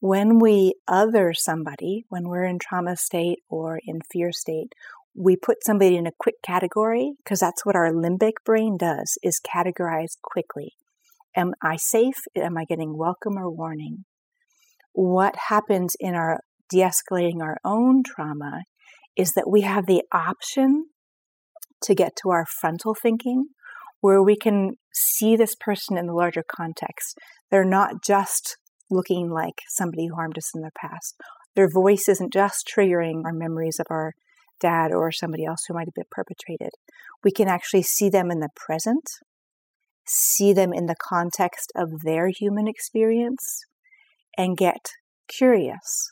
when we other somebody, when we're in trauma state or in fear state, we put somebody in a quick category because that's what our limbic brain does is categorize quickly. Am I safe? Am I getting welcome or warning? what happens in our de escalating our own trauma is that we have the option to get to our frontal thinking where we can see this person in the larger context. They're not just looking like somebody who harmed us in the past. Their voice isn't just triggering our memories of our dad or somebody else who might have been perpetrated. We can actually see them in the present, see them in the context of their human experience, and get curious.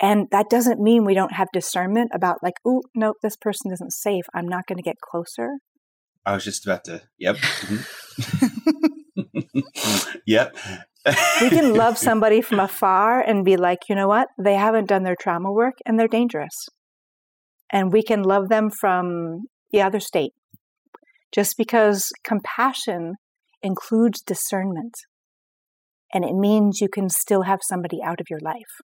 And that doesn't mean we don't have discernment about, like, oh, nope, this person isn't safe. I'm not going to get closer. I was just about to, yep. Mm-hmm. yep. we can love somebody from afar and be like, you know what? They haven't done their trauma work and they're dangerous. And we can love them from the other state. Just because compassion includes discernment and it means you can still have somebody out of your life.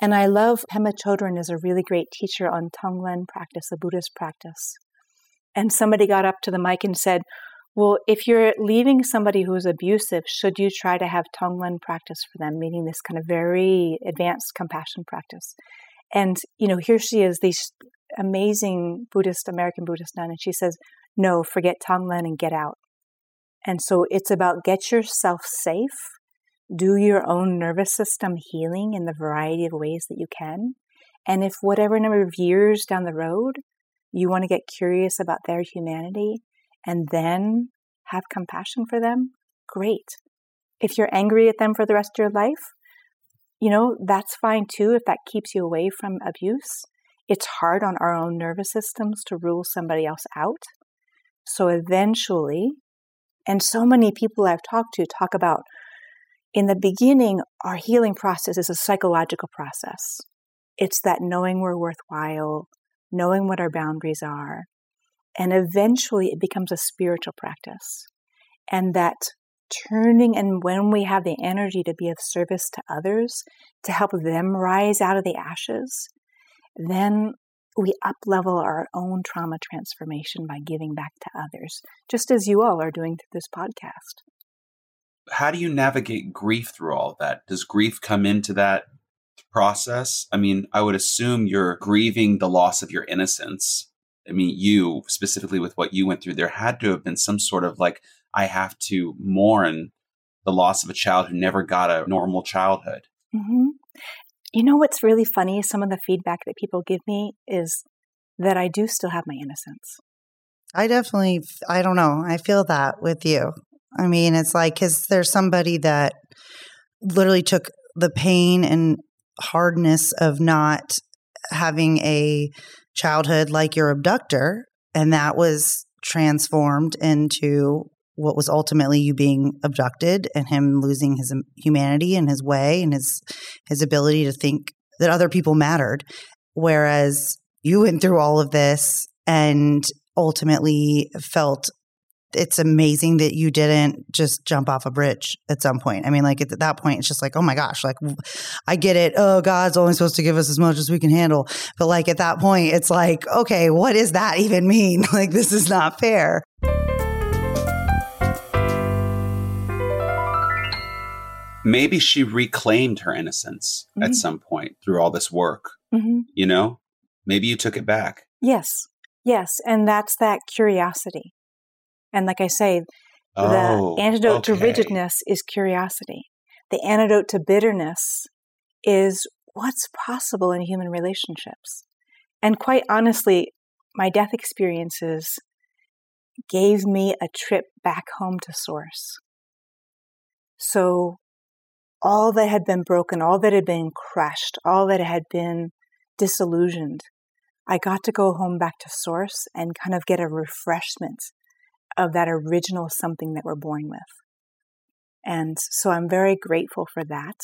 And I love Pema Chodron is a really great teacher on Tonglen practice, the Buddhist practice. And somebody got up to the mic and said, well, if you're leaving somebody who's abusive, should you try to have Tonglen practice for them, meaning this kind of very advanced compassion practice? And, you know, here she is, this amazing Buddhist, American Buddhist nun, and she says, no, forget Tonglen and get out. And so it's about get yourself safe do your own nervous system healing in the variety of ways that you can. And if whatever number of years down the road you want to get curious about their humanity and then have compassion for them, great. If you're angry at them for the rest of your life, you know, that's fine too if that keeps you away from abuse. It's hard on our own nervous systems to rule somebody else out. So eventually, and so many people I've talked to talk about in the beginning, our healing process is a psychological process. It's that knowing we're worthwhile, knowing what our boundaries are, and eventually it becomes a spiritual practice. And that turning and when we have the energy to be of service to others, to help them rise out of the ashes, then we up level our own trauma transformation by giving back to others, just as you all are doing through this podcast how do you navigate grief through all that? Does grief come into that process? I mean, I would assume you're grieving the loss of your innocence I mean, you specifically with what you went through, there had to have been some sort of like, I have to mourn the loss of a child who never got a normal childhood. Mm-hmm. You know what's really funny? Some of the feedback that people give me is that I do still have my innocence. I definitely, I don't know. I feel that with you. I mean, it's like, because there's somebody that literally took the pain and hardness of not having a childhood like your abductor, and that was transformed into what was ultimately you being abducted and him losing his humanity and his way and his his ability to think that other people mattered whereas you went through all of this and ultimately felt it's amazing that you didn't just jump off a bridge at some point. I mean, like at that point, it's just like, oh my gosh, like I get it. Oh, God's only supposed to give us as much as we can handle. But like at that point, it's like, okay, what does that even mean? Like, this is not fair. Maybe she reclaimed her innocence mm-hmm. at some point through all this work. Mm-hmm. You know, maybe you took it back. Yes. Yes. And that's that curiosity and like I say, oh, the antidote okay. to rigidness is curiosity. The antidote to bitterness is what's possible in human relationships. And quite honestly, my death experiences gave me a trip back home to source. So all that had been broken, all that had been crushed, all that had been disillusioned, I got to go home back to source and kind of get a refreshment of that original something that we're born with. And so I'm very grateful for that.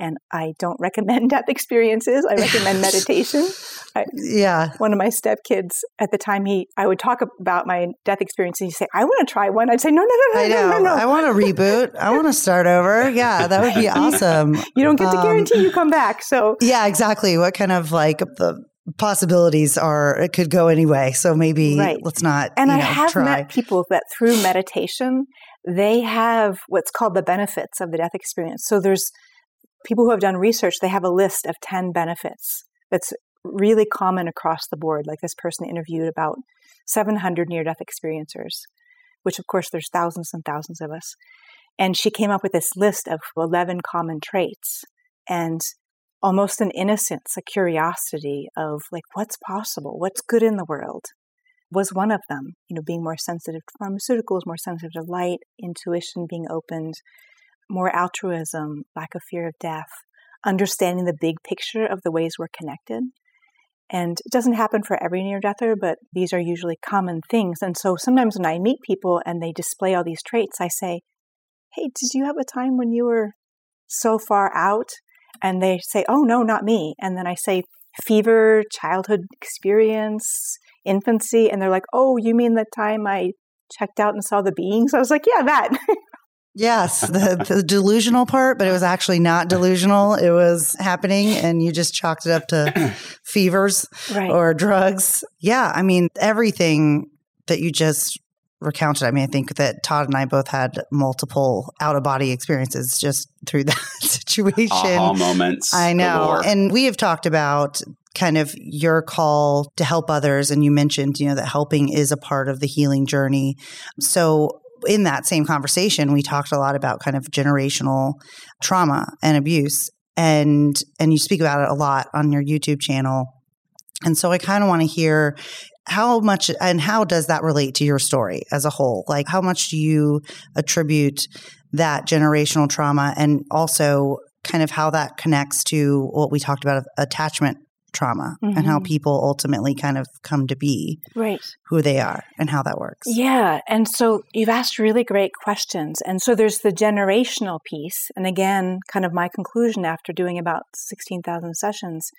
And I don't recommend death experiences. I recommend meditation. I, yeah. One of my stepkids at the time, he I would talk about my death experience, and he'd say, "I want to try one." I'd say, "No, no, no, no, no, no, no. I want to reboot. I want to start over. Yeah, that would be awesome. you don't get to guarantee um, you come back. So yeah, exactly. What kind of like the possibilities are it could go anyway so maybe right. let's not and i know, have try. met people that through meditation they have what's called the benefits of the death experience so there's people who have done research they have a list of 10 benefits that's really common across the board like this person interviewed about 700 near death experiencers which of course there's thousands and thousands of us and she came up with this list of 11 common traits and almost an innocence, a curiosity of like, what's possible? What's good in the world? Was one of them, you know, being more sensitive to pharmaceuticals, more sensitive to light, intuition being opened, more altruism, lack of fear of death, understanding the big picture of the ways we're connected. And it doesn't happen for every near deather, but these are usually common things. And so sometimes when I meet people and they display all these traits, I say, Hey, did you have a time when you were so far out and they say, oh, no, not me. And then I say, fever, childhood experience, infancy. And they're like, oh, you mean the time I checked out and saw the beings? I was like, yeah, that. Yes, the, the, delusional part, but it was actually not delusional. It was happening, and you just chalked it up to fevers right. or drugs. Yeah, I mean, everything that you just recounted. I mean, I think that Todd and I both had multiple out of body experiences just through that situation. Aha moments. I know. Galore. And we have talked about kind of your call to help others. And you mentioned, you know, that helping is a part of the healing journey. So, in that same conversation, we talked a lot about kind of generational trauma and abuse. And and you speak about it a lot on your YouTube channel. And so I kind of want to hear how much and how does that relate to your story as a whole? Like, how much do you attribute that generational trauma and also kind of how that connects to what we talked about attachment trauma mm-hmm. and how mm-hmm. people ultimately kind of come to be right who they are and how that works yeah and so you've asked really great questions and so there's the generational piece and again kind of my conclusion after doing about 16,000 sessions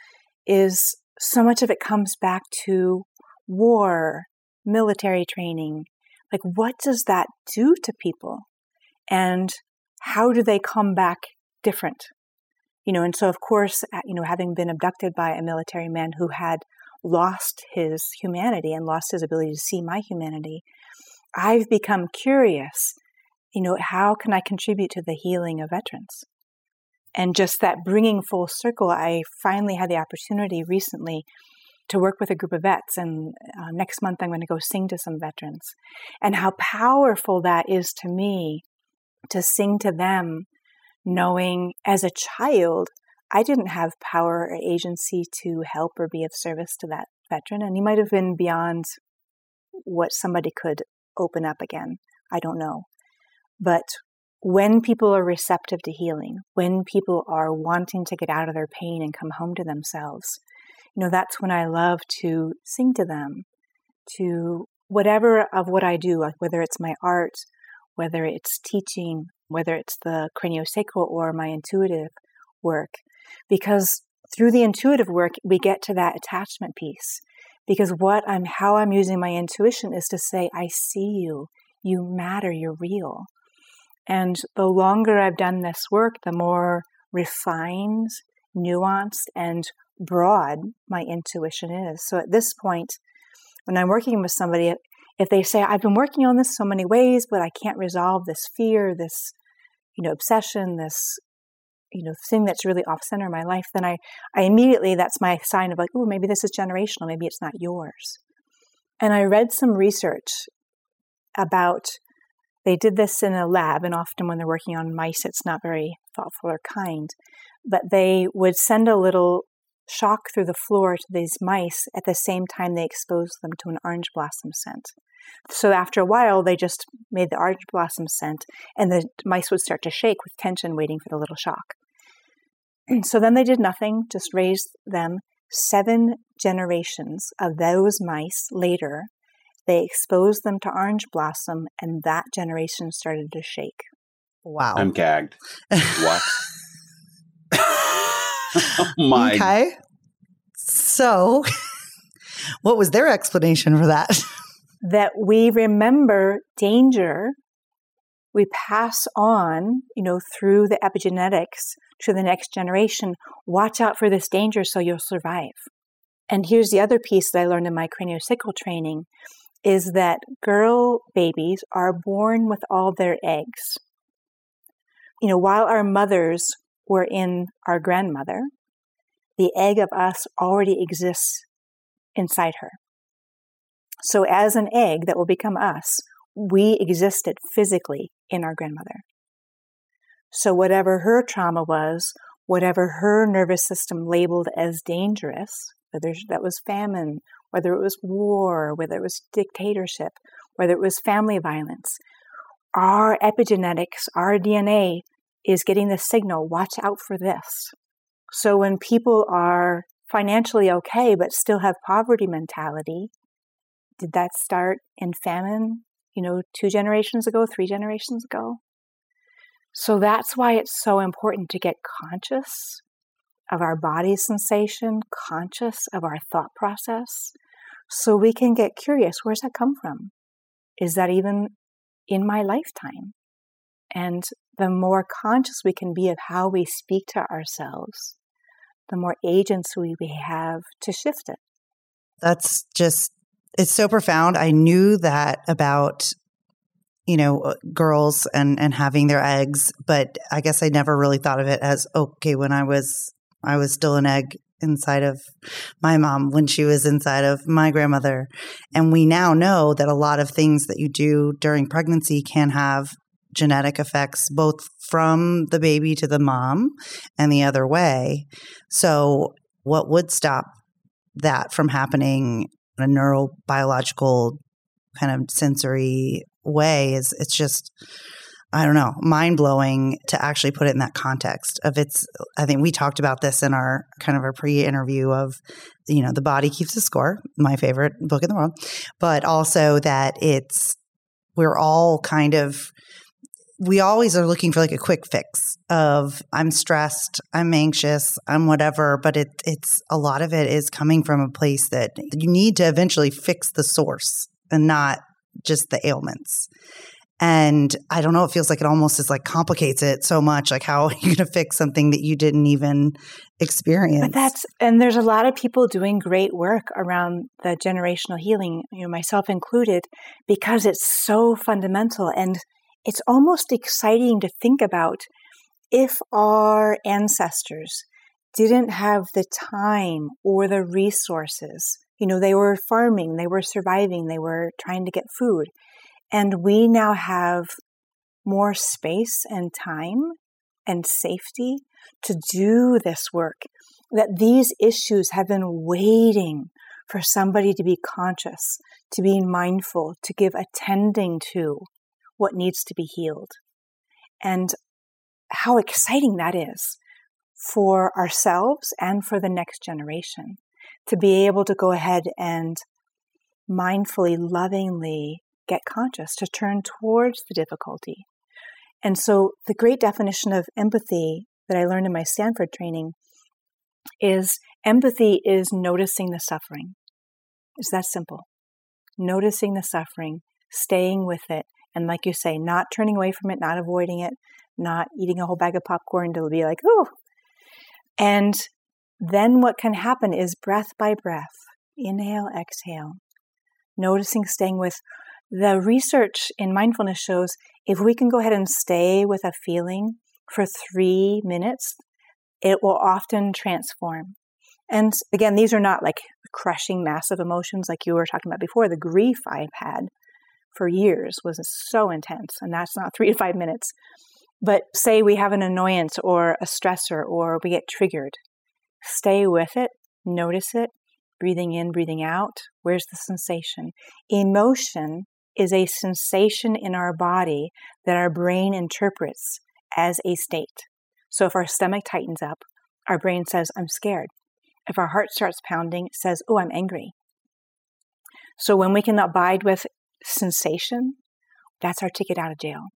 is so much of it comes back to war, military training. Like, what does that do to people? And how do they come back different? You know, and so of course, you know, having been abducted by a military man who had lost his humanity and lost his ability to see my humanity, I've become curious, you know, how can I contribute to the healing of veterans? And just that bringing full circle, I finally had the opportunity recently to work with a group of vets, and uh, next month I'm going to go sing to some veterans, and how powerful that is to me to sing to them, knowing as a child I didn't have power or agency to help or be of service to that veteran, and he might have been beyond what somebody could open up again. I don't know. But when people are receptive to healing, when people are wanting to get out of their pain and come home to themselves, you know, that's when I love to sing to them, to whatever of what I do, like whether it's my art, whether it's teaching, whether it's the craniosacral or my intuitive work. Because through the intuitive work, we get to that attachment piece. Because what I'm, how I'm using my intuition is to say, I see you. You matter. You're real. And the longer I've done this work, the more refined, nuanced, and broad my intuition is. So at this point, when I'm working with somebody, if they say, I've been working on this so many ways, but I can't resolve this fear, this, you know, obsession, this, you know, thing that's really off center in my life, then I, I immediately, that's my sign of like, oh, maybe this is generational, maybe it's not yours. And I read some research about they did this in a lab, and often when they're working on mice, it's not very thoughtful or kind. But they would send a little shock through the floor to these mice at the same time they exposed them to an orange blossom scent. So after a while, they just made the orange blossom scent, and the mice would start to shake with tension, waiting for the little shock. And so then they did nothing, just raised them. Seven generations of those mice later they exposed them to orange blossom, and that generation started to shake. Wow. I'm gagged. What? oh my. Okay. So, what was their explanation for that? That we remember danger, we pass on, you know, through the epigenetics to the next generation. Watch out for this danger so you'll survive. And here's the other piece that I learned in my craniosacral training is that girl babies are born with all their eggs. You know, while our mothers were in our grandmother, the egg of us already exists inside her. So, as an egg that will become us, we existed physically in our grandmother. So, whatever her trauma was, whatever her nervous system labeled as dangerous, whether that was famine whether it was war, whether it was dictatorship, whether it was family violence. Our epigenetics, our DNA is getting the signal watch out for this. So when people are financially okay but still have poverty mentality, did that start in famine, you know, two generations ago, three generations ago? So that's why it's so important to get conscious of our body sensation, conscious of our thought process, so we can get curious where's that come from? Is that even in my lifetime? And the more conscious we can be of how we speak to ourselves, the more agency we have to shift it. That's just, it's so profound. I knew that about you know uh, girls and and having their eggs but i guess i never really thought of it as okay when i was I was still an egg inside of my mom when she was inside of my grandmother. And we now know that a lot of things that you do during pregnancy can have genetic effects both from the baby to the mom and the other way. So, what would stop that from happening in a neurobiological kind of sensory way is it's just I don't know, mind blowing to actually put it in that context of it's. I think we talked about this in our kind of our pre interview of, you know, the body keeps a score, my favorite book in the world, but also that it's, we're all kind of, we always are looking for like a quick fix of I'm stressed, I'm anxious, I'm whatever, but it, it's a lot of it is coming from a place that you need to eventually fix the source and not just the ailments. And I don't know, it feels like it almost is like complicates it so much. Like, how are you going to fix something that you didn't even experience? But that's, and there's a lot of people doing great work around the generational healing, you know, myself included, because it's so fundamental. And it's almost exciting to think about if our ancestors didn't have the time or the resources. You know, they were farming, they were surviving, they were trying to get food. And we now have more space and time and safety to do this work. That these issues have been waiting for somebody to be conscious, to be mindful, to give attending to what needs to be healed. And how exciting that is for ourselves and for the next generation to be able to go ahead and mindfully, lovingly get conscious, to turn towards the difficulty. And so, the great definition of empathy that I learned in my Stanford training is empathy is noticing the suffering. It's that simple. Noticing the suffering, staying with it, and like you say, not turning away from it, not avoiding it, not eating a whole bag of popcorn to be like, oh. And then what can happen is breath by breath, inhale, exhale, noticing, staying with. The research in mindfulness shows if we can go ahead and stay with a feeling for three minutes, it will often transform. And again, these are not like crushing, massive emotions like you were talking about before. The grief I've had for years was so intense, and that's not three to five minutes. But say we have an annoyance or a stressor or we get triggered, stay with it, notice it, breathing in, breathing out. Where's the sensation? Emotion is a sensation in our body that our brain interprets as a state. So if our stomach tightens up, our brain says, I'm scared. If our heart starts pounding, it says, Oh, I'm angry. So when we can abide with sensation, that's our ticket out of jail.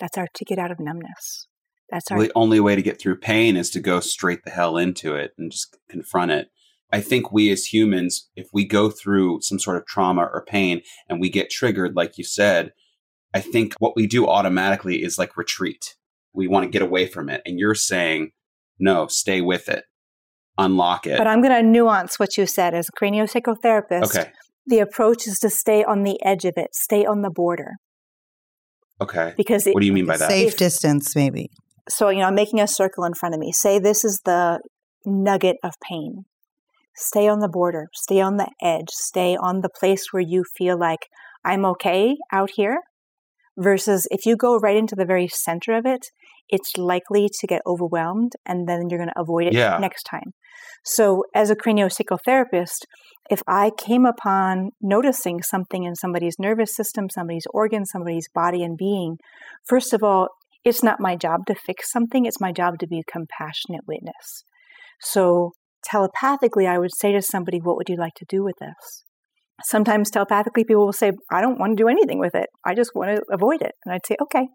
That's our ticket out of numbness. That's our the only way to get through pain is to go straight the hell into it and just confront it. I think we as humans, if we go through some sort of trauma or pain and we get triggered, like you said, I think what we do automatically is like retreat. We want to get away from it. And you're saying, no, stay with it, unlock it. But I'm going to nuance what you said as a craniosacral therapist. Okay. The approach is to stay on the edge of it, stay on the border. Okay. Because it, what do you mean by that? Safe If- distance, maybe. so you know, I'm making a circle in front of me. Say this is the nugget of pain. Stay on the border, stay on the edge, stay on the place where you feel like I'm okay out here. Versus if you go right into the very center of it, it's likely to get overwhelmed and then you're going to avoid it Yeah. next time. So, as a craniosacral therapist, if I came upon noticing something in somebody's nervous system, somebody's organ, somebody's body and being, first of all, it's not my job to fix something, it's my job to be a compassionate witness. So, telepathically, I would say to somebody, What would you like to do with this? Sometimes telepathically, people will say, I don't want to do anything with it. I just want to avoid it. And I'd say, Okay.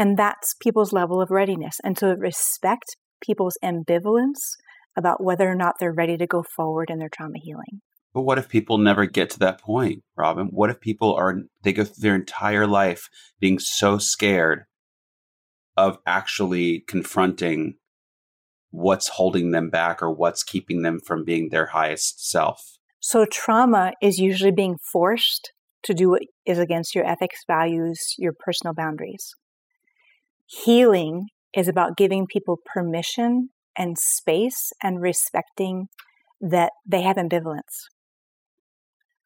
And that's people's level of readiness. And to respect people's ambivalence about whether or not they're ready to go forward in their trauma healing. But what if people never get to that point, Robin? What if people are, they go through their entire life being so scared of actually confronting what's holding them back or what's keeping them from being their highest self? So, trauma is usually being forced to do what is against your ethics, values, your personal boundaries. Healing is about giving people permission and space and respecting that they have ambivalence.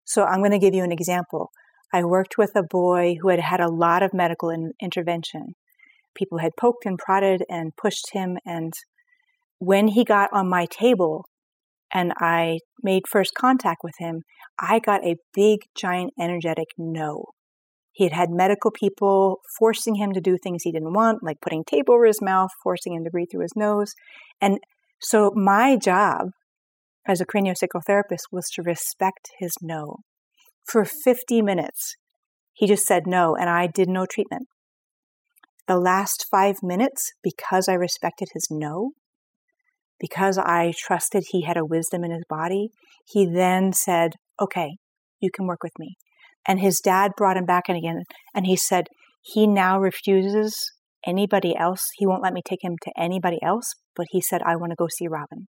So, I'm going to give you an example. I worked with a boy who had had a lot of medical in- intervention. People had poked and prodded and pushed him. And when he got on my table and I made first contact with him, I got a big, giant, energetic no. He had had medical people forcing him to do things he didn't want, like putting tape over his mouth, forcing him to breathe through his nose. And so my job as a craniosacral therapist was to respect his no. For 50 minutes, he just said no, and I did no treatment. The last five minutes, because I respected his no, because I trusted he had a wisdom in his body, he then said, Okay, you can work with me. And his dad brought him back in again, and he said, He now refuses anybody else. He won't let me take him to anybody else, but he said, I want to go see Robin.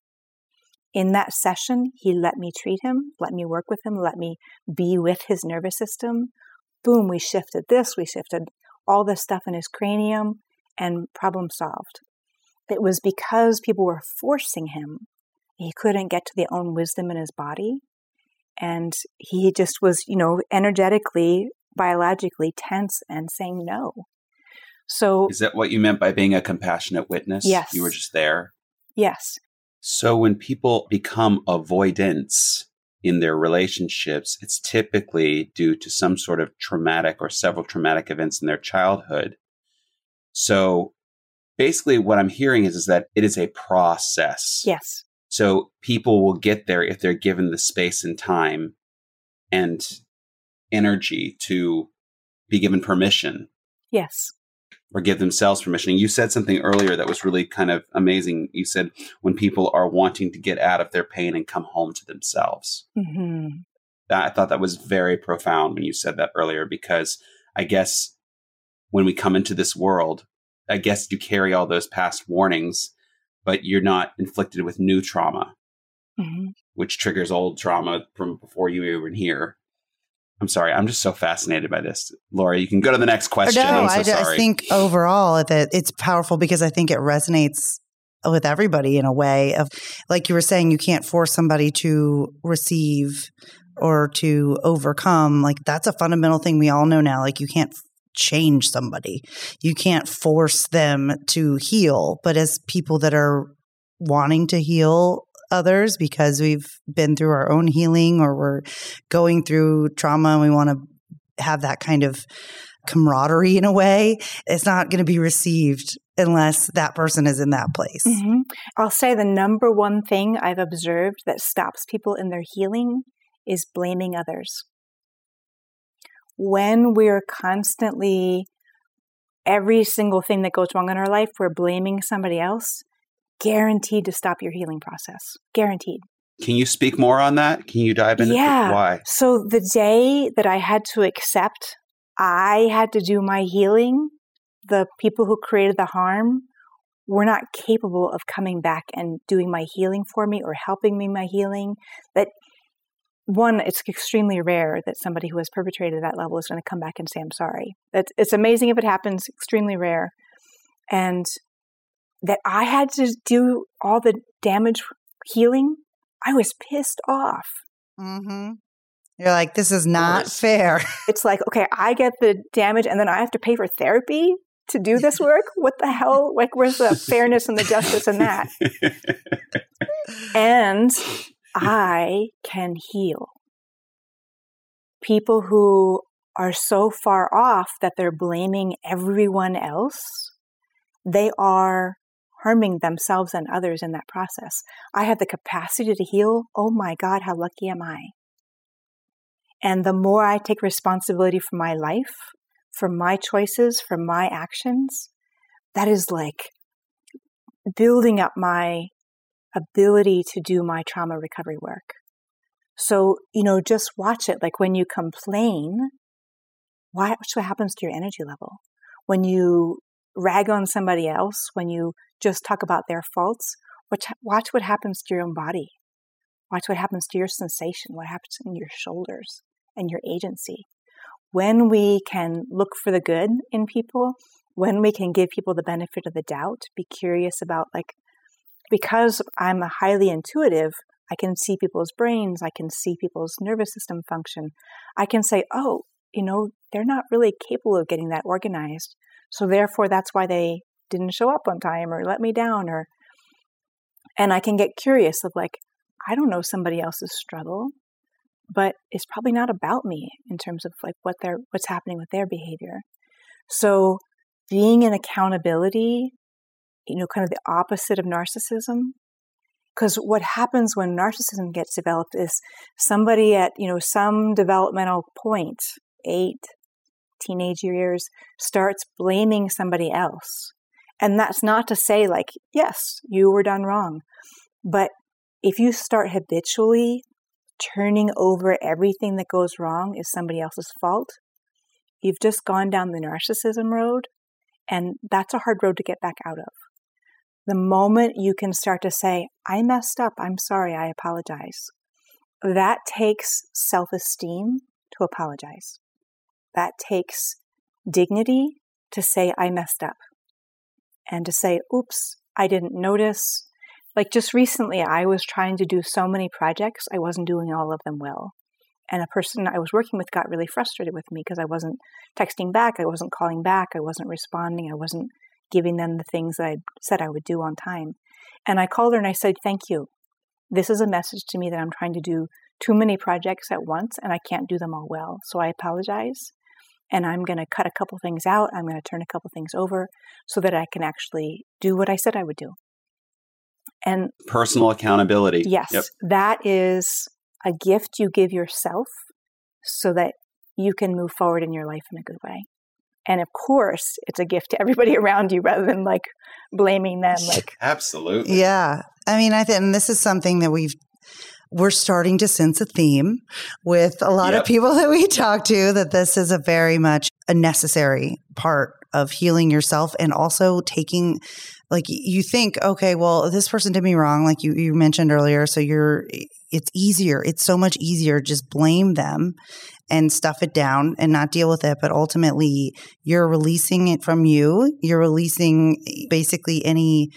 In that session, he let me treat him, let me work with him, let me be with his nervous system. Boom, we shifted this, we shifted all this stuff in his cranium, and problem solved. it was because people were forcing him. He couldn't get to the own wisdom in his body. And he just was, you know, energetically, biologically tense and saying no. So, is that what you meant by being a compassionate witness? Yes. You were just there? Yes. So, when people become avoidants in their relationships, it's typically due to some sort of traumatic or several traumatic events in their childhood. So, basically, what I'm hearing is, is that it is a process. Yes. So, people will get there if they're given the space and time and energy to be given permission. Yes or give themselves permission. You said something earlier that was really kind of amazing. You said when people are wanting to get out of their pain and come home to themselves. Mm-hmm. I thought that was very profound when you said that earlier because I guess when we come into this world, I guess you carry all those past warnings, but you're not inflicted with new trauma, mm-hmm. which triggers old trauma from before you were even here. I'm sorry. I'm just so fascinated by this. Laura, you can go to the next question. No, so I, sorry. I think overall that it's powerful because I think it resonates with everybody in a way of like you were saying you can't force somebody to receive or to overcome like that's a fundamental thing we all know now like you can't change somebody you can't force them to heal but as people that are wanting to heal others because we've been through our own healing or we're going through trauma and we want to have that kind of camaraderie in a way, it's not going to be received unless that person is in that place. Mm-hmm. I'll say the number one thing I've observed that stops people in their healing is blaming others. When we're constantly, every single thing that goes wrong in our life, we're blaming somebody else, guaranteed to stop your healing process. Guaranteed. Can you speak more on that? Can you dive into yeah. why? So the day that I had to accept I had to do my healing, the people who created the harm were not capable of coming back and doing my healing for me or helping me my healing. That one, it's extremely rare that somebody who has perpetrated that level is going to come back and say, I'm sorry. That's, it's amazing if it happens, extremely rare. And that I had to do all the damage healing, I was pissed off. Mm-hmm. You're like, this is not fair. It's like, okay, I get the damage and then I have to pay for therapy to do this work? What the hell? Like, where's the fairness and the justice in that? and I can heal. People who are so far off that they're blaming everyone else, they are harming themselves and others in that process. I have the capacity to heal. Oh my God, how lucky am I? And the more I take responsibility for my life, for my choices, for my actions, that is like building up my ability to do my trauma recovery work. So, you know, just watch it. Like when you complain, watch what happens to your energy level. When you rag on somebody else, when you just talk about their faults. Watch, watch what happens to your own body. Watch what happens to your sensation, what happens in your shoulders and your agency. When we can look for the good in people, when we can give people the benefit of the doubt, be curious about, like, because I'm highly intuitive, I can see people's brains, I can see people's nervous system function. I can say, oh, you know, they're not really capable of getting that organized. So therefore, that's why they didn't show up on time or let me down or and I can get curious of like I don't know somebody else's struggle but it's probably not about me in terms of like what they're what's happening with their behavior. So being in accountability, you know, kind of the opposite of narcissism. Because what happens when narcissism gets developed is somebody at, you know, some developmental point, eight, teenage years, starts blaming somebody else and that's not to say, like, yes, you were done wrong. But if you start habitually turning over everything that goes wrong is somebody else's fault, you've just gone down the narcissism road. And that's a hard road to get back out of. The moment you can start to say, I messed up, I'm sorry, I apologize, that takes self esteem to apologize. That takes dignity to say, I messed up and to say, oops, I didn't notice. Like just recently, I was trying to do so many projects, I wasn't doing all of them well. And a person I was working with got really frustrated with me because I wasn't texting back, I wasn't calling back, I wasn't responding, I wasn't giving them the things that I said I would do on time. And I called her and I said, Thank you. This is a message to me that I'm trying to do too many projects at once and I can't do them all well. So I apologize. And I'm going to cut a couple things out. I'm going to turn a couple things over so that I can actually do what I said I would do. And personal accountability. Yes, yep. that is a gift you give yourself so that you can move forward in your life in a good way. And of course, it's a gift to everybody around you rather than like blaming them. Like, absolutely. Yeah. I mean, I think, this is something that we've, we're starting to sense a theme with a lot yep. of people that we talk to that this is a very much a necessary part of healing yourself and also taking like you think okay well this person did me wrong like you you mentioned earlier so you're it's easier it's so much easier just blame them and stuff it down and not deal with it but ultimately you're releasing it from you you're releasing basically any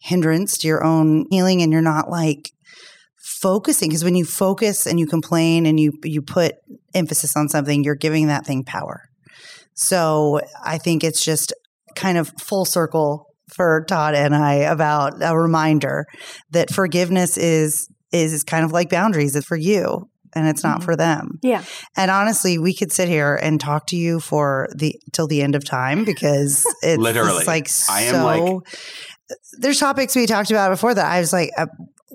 hindrance to your own healing and you're not like focusing because when you focus and you complain and you you put emphasis on something you're giving that thing power. So i think it's just kind of full circle for Todd and I about a reminder that forgiveness is is kind of like boundaries. It's for you and it's not mm-hmm. for them. Yeah. And honestly, we could sit here and talk to you for the till the end of time because it's literally like so. I am like, there's topics we talked about before that I was like, uh,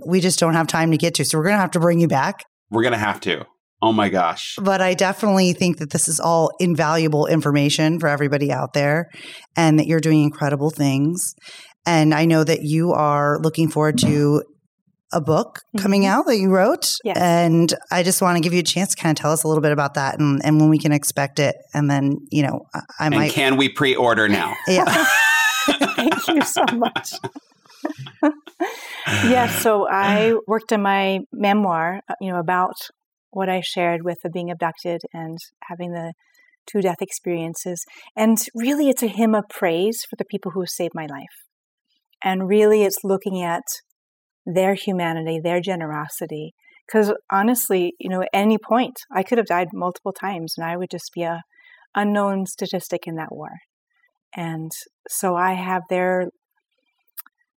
we just don't have time to get to. So we're gonna have to bring you back. We're gonna have to. Oh my gosh. But I definitely think that this is all invaluable information for everybody out there and that you're doing incredible things. And I know that you are looking forward to a book coming mm-hmm. out that you wrote. Yes. And I just want to give you a chance to kind of tell us a little bit about that and, and when we can expect it. And then, you know, I, I and might. can we pre order now? Yeah. Thank you so much. yes. So I worked on my memoir, uh, you know, about what I shared with the being abducted and having the two death experiences. And really, it's a hymn of praise for the people who saved my life. And really, it's looking at their humanity, their generosity. Because honestly, you know, at any point, I could have died multiple times and I would just be a unknown statistic in that war. And so I have their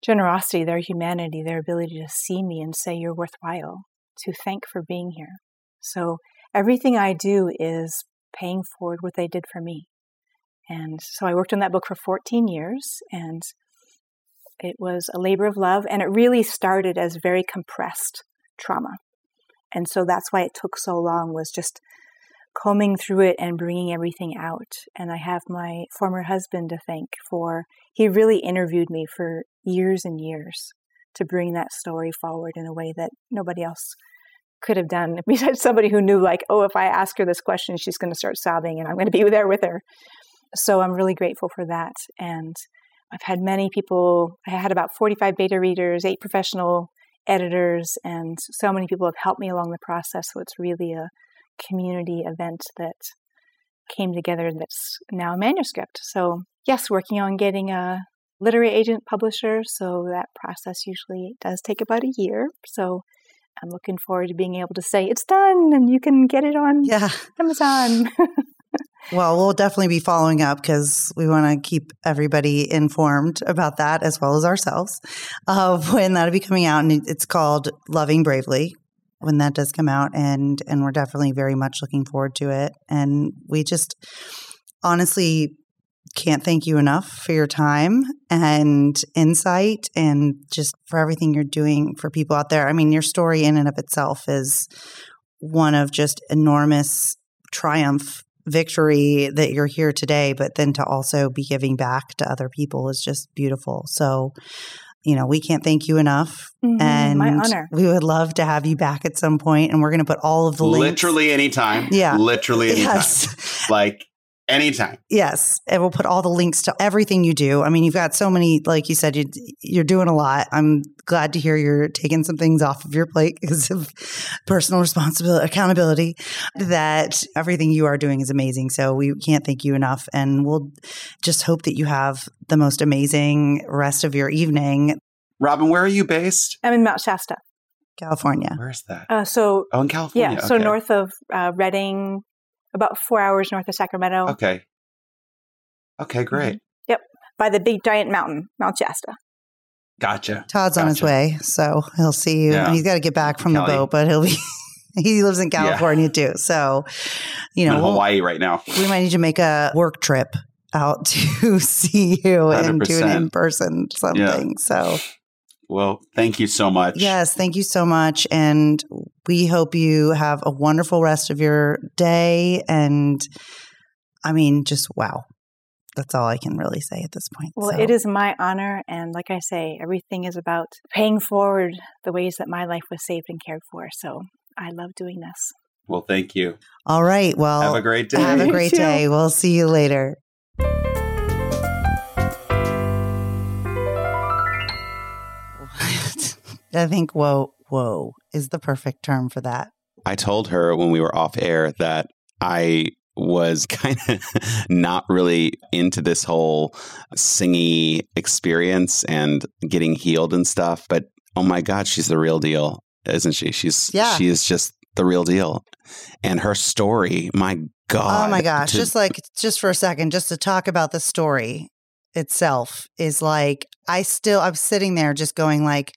generosity, their humanity, their ability to see me and say, You're worthwhile, to thank for being here. So everything I do is paying forward what they did for me. And so I worked on that book for 14 years and it was a labor of love and it really started as very compressed trauma. And so that's why it took so long was just combing through it and bringing everything out. And I have my former husband to thank for he really interviewed me for years and years to bring that story forward in a way that nobody else could have done besides somebody who knew like oh if i ask her this question she's going to start sobbing and i'm going to be there with her. So i'm really grateful for that and i've had many people i had about 45 beta readers eight professional editors and so many people have helped me along the process so it's really a community event that came together that's now a manuscript. So yes working on getting a literary agent publisher so that process usually does take about a year. So I'm looking forward to being able to say it's done and you can get it on yeah. Amazon. well, we'll definitely be following up because we want to keep everybody informed about that as well as ourselves of when that'll be coming out. And it's called Loving Bravely when that does come out. And, and we're definitely very much looking forward to it. And we just honestly can't thank you enough for your time and insight and just for everything you're doing for people out there. I mean, your story in and of itself is one of just enormous triumph victory that you're here today, but then to also be giving back to other people is just beautiful. So, you know, we can't thank you enough. Mm-hmm, and my honor. We would love to have you back at some point and we're going to put all of the links. Literally anytime. Yeah. Literally anytime. Yes. Like Anytime. Yes, and we'll put all the links to everything you do. I mean, you've got so many, like you said, you, you're doing a lot. I'm glad to hear you're taking some things off of your plate because of personal responsibility, accountability. That everything you are doing is amazing. So we can't thank you enough, and we'll just hope that you have the most amazing rest of your evening. Robin, where are you based? I'm in Mount Shasta. California. Where's that? Uh, so Oh, in California. yeah, so north of uh, Redding, about four hours north of Sacramento, Okay. Okay, mm-hmm. great. Yep. By the big giant mountain, Mount Shasta. Gotcha. Todd's on his way, so he'll see you. Yeah. He's got to get back from Kelly. the boat, but he'll be. he lives in California too, so you know in we'll- Hawaii right now. we might need to make a work trip out to see you and do an in person something. So Well, thank you so much. yes, thank you so much, and we hope you have a wonderful rest of your day. And I mean, just wow. That's all I can really say at this point. Well, So- it is my honor. And like I say, everything is about paying forward the ways that my life was saved and cared for. So I love doing this. Well, thank you. all right. Well, Have a great day. Have a great day. We'll see you later. I think whoa, whoa is the perfect term for that. I told her when we were off air that I was kind of not really into this whole singy experience and getting healed and stuff. But oh my God, she's the real deal, isn't she? She's Yeah. she is just the real deal. And her story, my God. oh my gosh. to- just like, just for a second, just to talk about the story itself is like, I still, I'm sitting there just going like,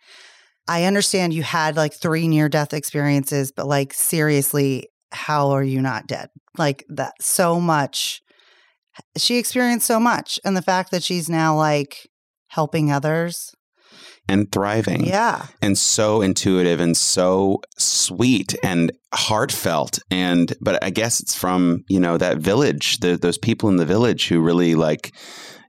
I understand you had like three near death experiences, but like, seriously, how are you not dead? Like that, so much. She experienced so much. And the fact that she's now like helping others. and thriving. Yeah. and so intuitive and so sweet and heartfelt and but i guess it's from you know that village the, those people in the village who really like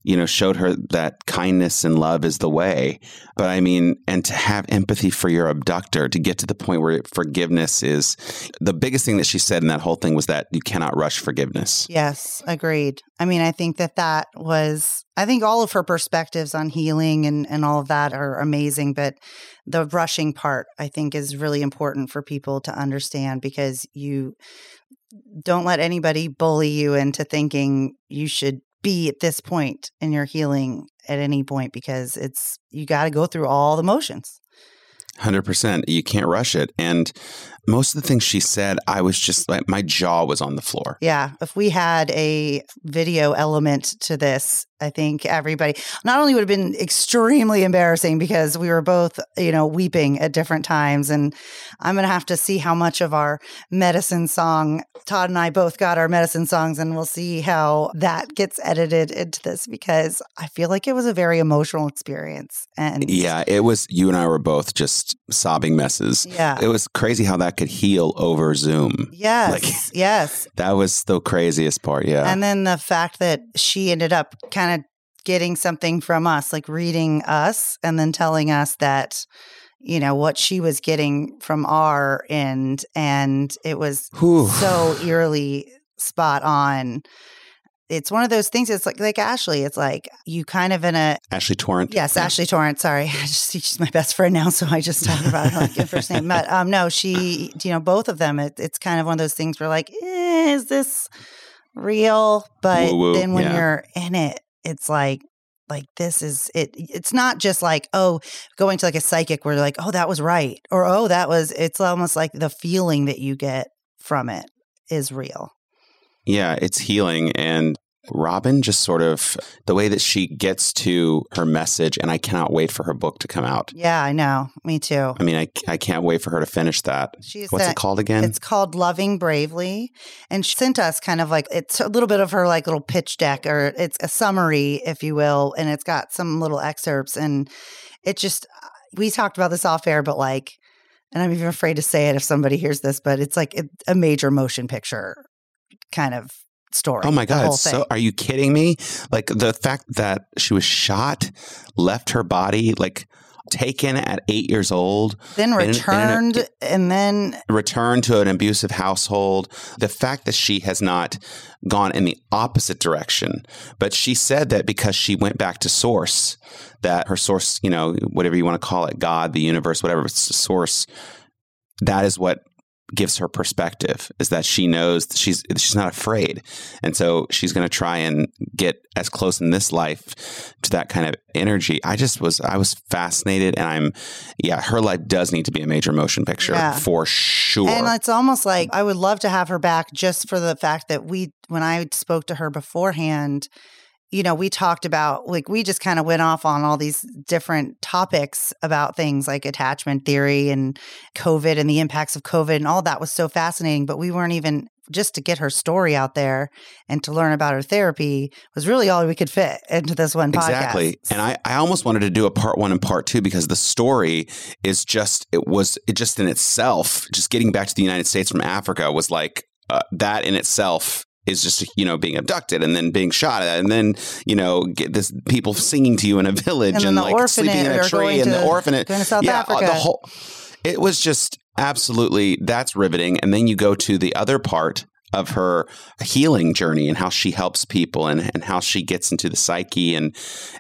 you know showed her that kindness and love is the way but i mean and to have empathy for your abductor to get to the point where forgiveness is the biggest thing that she said in that whole thing was that you cannot rush forgiveness Yes, agreed. I mean, I think that that was, I think all of her perspectives on healing and, and all of that are amazing. But the rushing part, I think, is really important for people to understand because you don't let anybody bully you into thinking you should be at this point in your healing at any point because it's, you got to go through all the motions. 100% you can't rush it and most of the things she said i was just like my jaw was on the floor Yeah. If we had a video element to this, I think everybody not only would have been extremely embarrassing because we were both, you know, weeping at different times. And I'm going to have to see how much of our medicine song, Todd and I both got our medicine songs, and we'll see how that gets edited into this because I feel like it was a very emotional experience. And Yeah, it was. You and I were both just sobbing messes. Yeah. It was crazy how that could heal over Zoom. Yes. Like- yes. That was the craziest part. Yeah. And then the fact that she ended up kind of getting something from us, like reading us and then telling us that, you know, what she was getting from our end. And it was Whew. so eerily spot on. It's one of those things. It's like like Ashley. It's like you kind of in a Ashley Torrent. yes, Yeah. Ashley Torrance. Sorry, I just she's my best friend now, so I just talk about her like her first name. But um, no, she, you know, both of them. It, it's kind of one of those things where like, eh, is this real? But Woo-woo, then when yeah. you're in it, it's like. Like this is it. It's not just like oh, going to like a psychic where like oh that was right or oh that was. It's almost like the feeling that you get from it is real. Yeah, it's healing. And Robin just sort of the way that she gets to her message, and I cannot wait for her book to come out. Yeah, I know. Me too. I mean, I, I can't wait for her to finish that. She's What's a- it called again? It's called Loving Bravely. And she sent us kind of like it's a little bit of her like little pitch deck or it's a summary, if you will. And it's got some little excerpts. And it just, we talked about this off air, but like, and I'm even afraid to say it if somebody hears this, but it's like a major motion picture kind of story. Oh my God. so, are you kidding me? Like the fact that she was shot, left her body, like taken at eight years old, Then in- in a- returned and then returned to an abusive household. The fact that she has not gone in the opposite direction, but she said that because she went back to source, that her source, you know, whatever you want to call it, God, the universe, whatever it's the source, that is what gives her perspective is that she knows that she's she's not afraid. And so she's going to try and get as close in this life to that kind of energy. I just was i was fascinated and i'm yeah her life does need to be a major motion picture Yeah. for sure. And it's almost like I would love to have her back just for the fact that we, when I spoke to her beforehand, you know, we talked about like we just kind of went off on all these different topics about things like attachment theory and COVID and the impacts of COVID and all that was so fascinating. But we weren't even just to get her story out there and to learn about her therapy was really all we could fit into this one podcast. Exactly. And I, I almost wanted to do a part one and part two because the story is just, it was, it just in itself, just getting back to the United States from Africa was like, uh, that in itself is just, you know, being abducted and then being shot at and then, you know, get this people singing to you in a village And and, like sleeping in a tree and the orphanage. going to South yeah, uh, Africa. the whole, it was just absolutely, that's riveting. And then you go to the other part of her healing journey and how she helps people and, and how she gets into the psyche and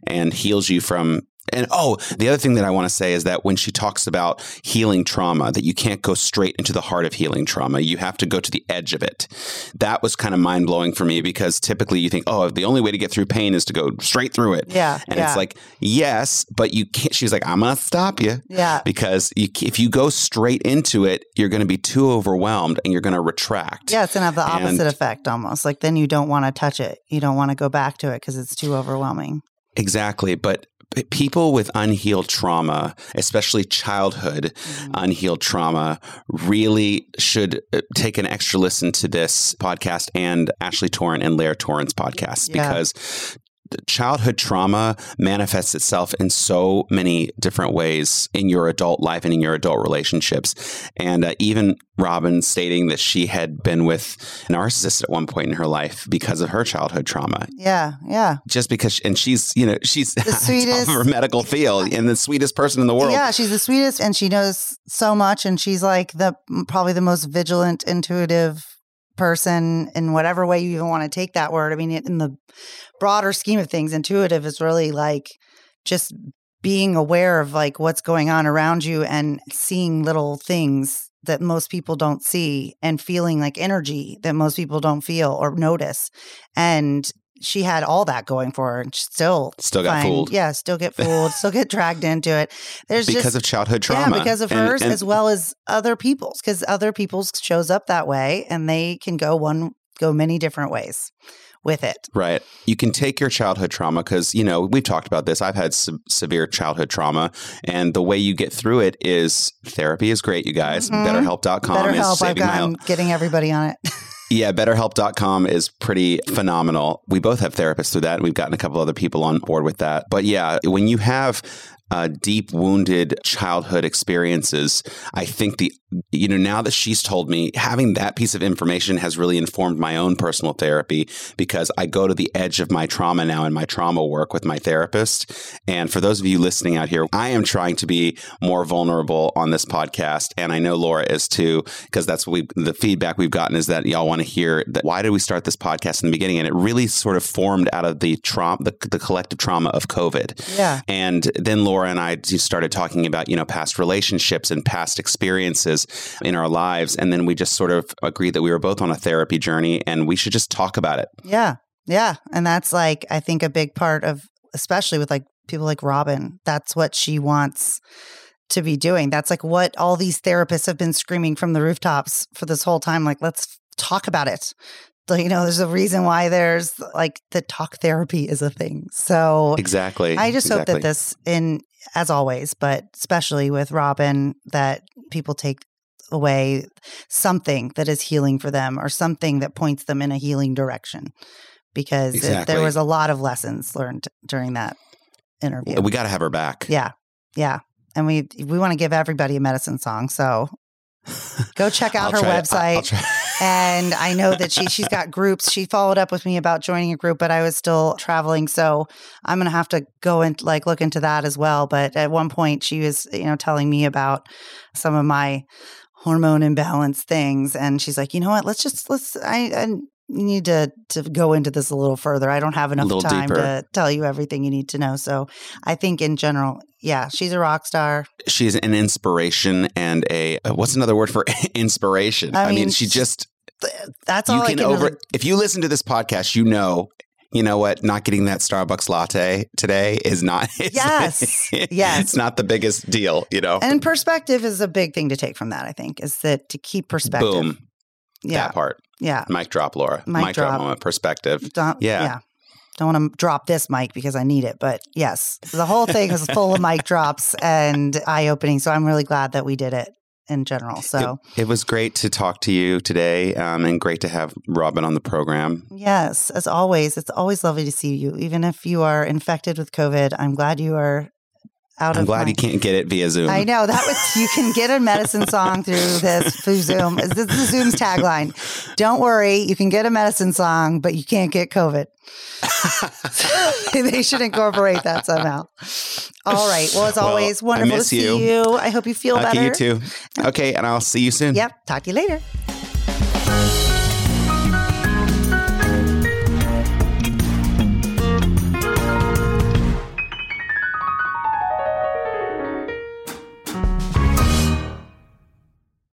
and heals you from and oh the other thing that i want to say is that when she talks about healing trauma that you can't go straight into the heart of healing trauma you have to go to the edge of it that was kind of mind-blowing for me because typically you think oh the only way to get through pain is to go straight through it Yeah. and yeah. it's like yes but you can't she's like i'm gonna stop you yeah. because you, if you go straight into it you're going to be too overwhelmed and you're going to retract Yeah, it's gonna have the opposite And- effect almost. Like then you don't want to touch it. You don't want to go back to it because it's too overwhelming. Exactly. But p- people with unhealed trauma, especially childhood Mm-hmm. unhealed trauma, really should uh, take an extra listen to this podcast and Ashley Torrent and Lair Torrent's podcast Yeah. because childhood trauma manifests itself in so many different ways in your adult life and in your adult relationships. And uh, even Robin stating that she had been with a narcissist at one point in her life because of her childhood trauma Yeah, yeah. just because and she's you know she's the sweetest- her medical field and the sweetest person in the world Yeah, she's the sweetest and she knows so much and she's like the probably the most vigilant, intuitive person in whatever way you even want to take that word. I mean, in the broader scheme of things, intuitive is really like just being aware of like what's going on around you and seeing little things that most people don't see and feeling like energy that most people don't feel or notice. And she had all that going for her and still Still got find- fooled. Yeah, still get fooled, still get dragged into it. There's because just of childhood trauma yeah, because of And- hers and- as well as other people's, because other people's shows up that way and they can go one go many different ways with it. right you can take your childhood trauma because you know we've talked about this i've had se- severe childhood trauma and the way you get through it is therapy is great you guys Mhm. betterhelp.com Better is help. I've saving my getting everybody on it. Yeah, betterhelp.com is pretty phenomenal. We both have therapists through that, and we've gotten a couple other people on board with that. But yeah, when you have uh, deep wounded childhood experiences, I think the you know now that she's told me having that piece of information has really informed my own personal therapy because I go to the edge of my trauma now in my trauma work with my therapist. And for those of you listening out here, I am trying to be more vulnerable on this podcast, and I know Laura is too because that's what we the feedback we've gotten is that y'all want to hear that why did we start this podcast in the beginning and it really sort of formed out of the trauma the, the collective trauma of covid yeah. and then Laura and I started talking about, you know, past relationships and past experiences in our lives. And then we just sort of agreed that we were both on a therapy journey and we should just talk about it. Yeah. Yeah. And that's like, I think a big part of, especially with like people like Robin, that's what she wants to be doing. That's like what all these therapists have been screaming from the rooftops for this whole time. Like, let's talk about it. You know, there's a reason why there's like the talk therapy is a thing. So Exactly. I just hope that this, in as always, but especially with Robin, that people take away something that is healing for them or something that points them in a healing direction. Because it- there was a lot of lessons learned during that interview. we got to have her back. yeah, yeah, and we we want to give everybody a medicine song. So go check out her website. And I know that she she's got groups. She followed up with me about joining a group, but I was still traveling, so I'm gonna have to go and like look into that as well. But at one point, she was you know telling me about some of my hormone imbalance things, and she's like, you know what? Let's just let's I. I need to to go into this a little further. I don't have enough time deeper. to tell you everything you need to know. So I think in general, yeah, she's a rock star. She's an inspiration and a uh, what's another word for inspiration? I I, mean, mean, she just That's you all I can can over really if you listen to this podcast, you know you know what? Not getting that Starbucks latte today is not. Yes. Yes. It's not the biggest deal, you know. And perspective is a big thing to take from that, I think, is that to keep perspective. Boom. Yeah. That part. Yeah. Mic drop, Laura. Mic Mic, drop. drop. moment. Perspective. Don't, Yeah. yeah. Don't want to drop this mic because I need it. But yes, the whole thing is full of mic drops and eye opening. So I'm really glad that we did it in general. So, It was great to talk to you today, um, and great to have Robin on the program. yes, as always, it's always lovely to see you. Even if you are infected with COVID, I'm glad you are out I'm of glad my- you can't get it via Zoom. I know that was you can get a medicine song through this through Zoom. This is Zoom's tagline. Don't worry, you can get a medicine song, but you can't get COVID. they should incorporate that somehow. All right. Well, as always, I wonderful to miss see you. you. I hope you feel Okay, better. you too. Okay, and I'll see you soon. Yep. Talk to you later.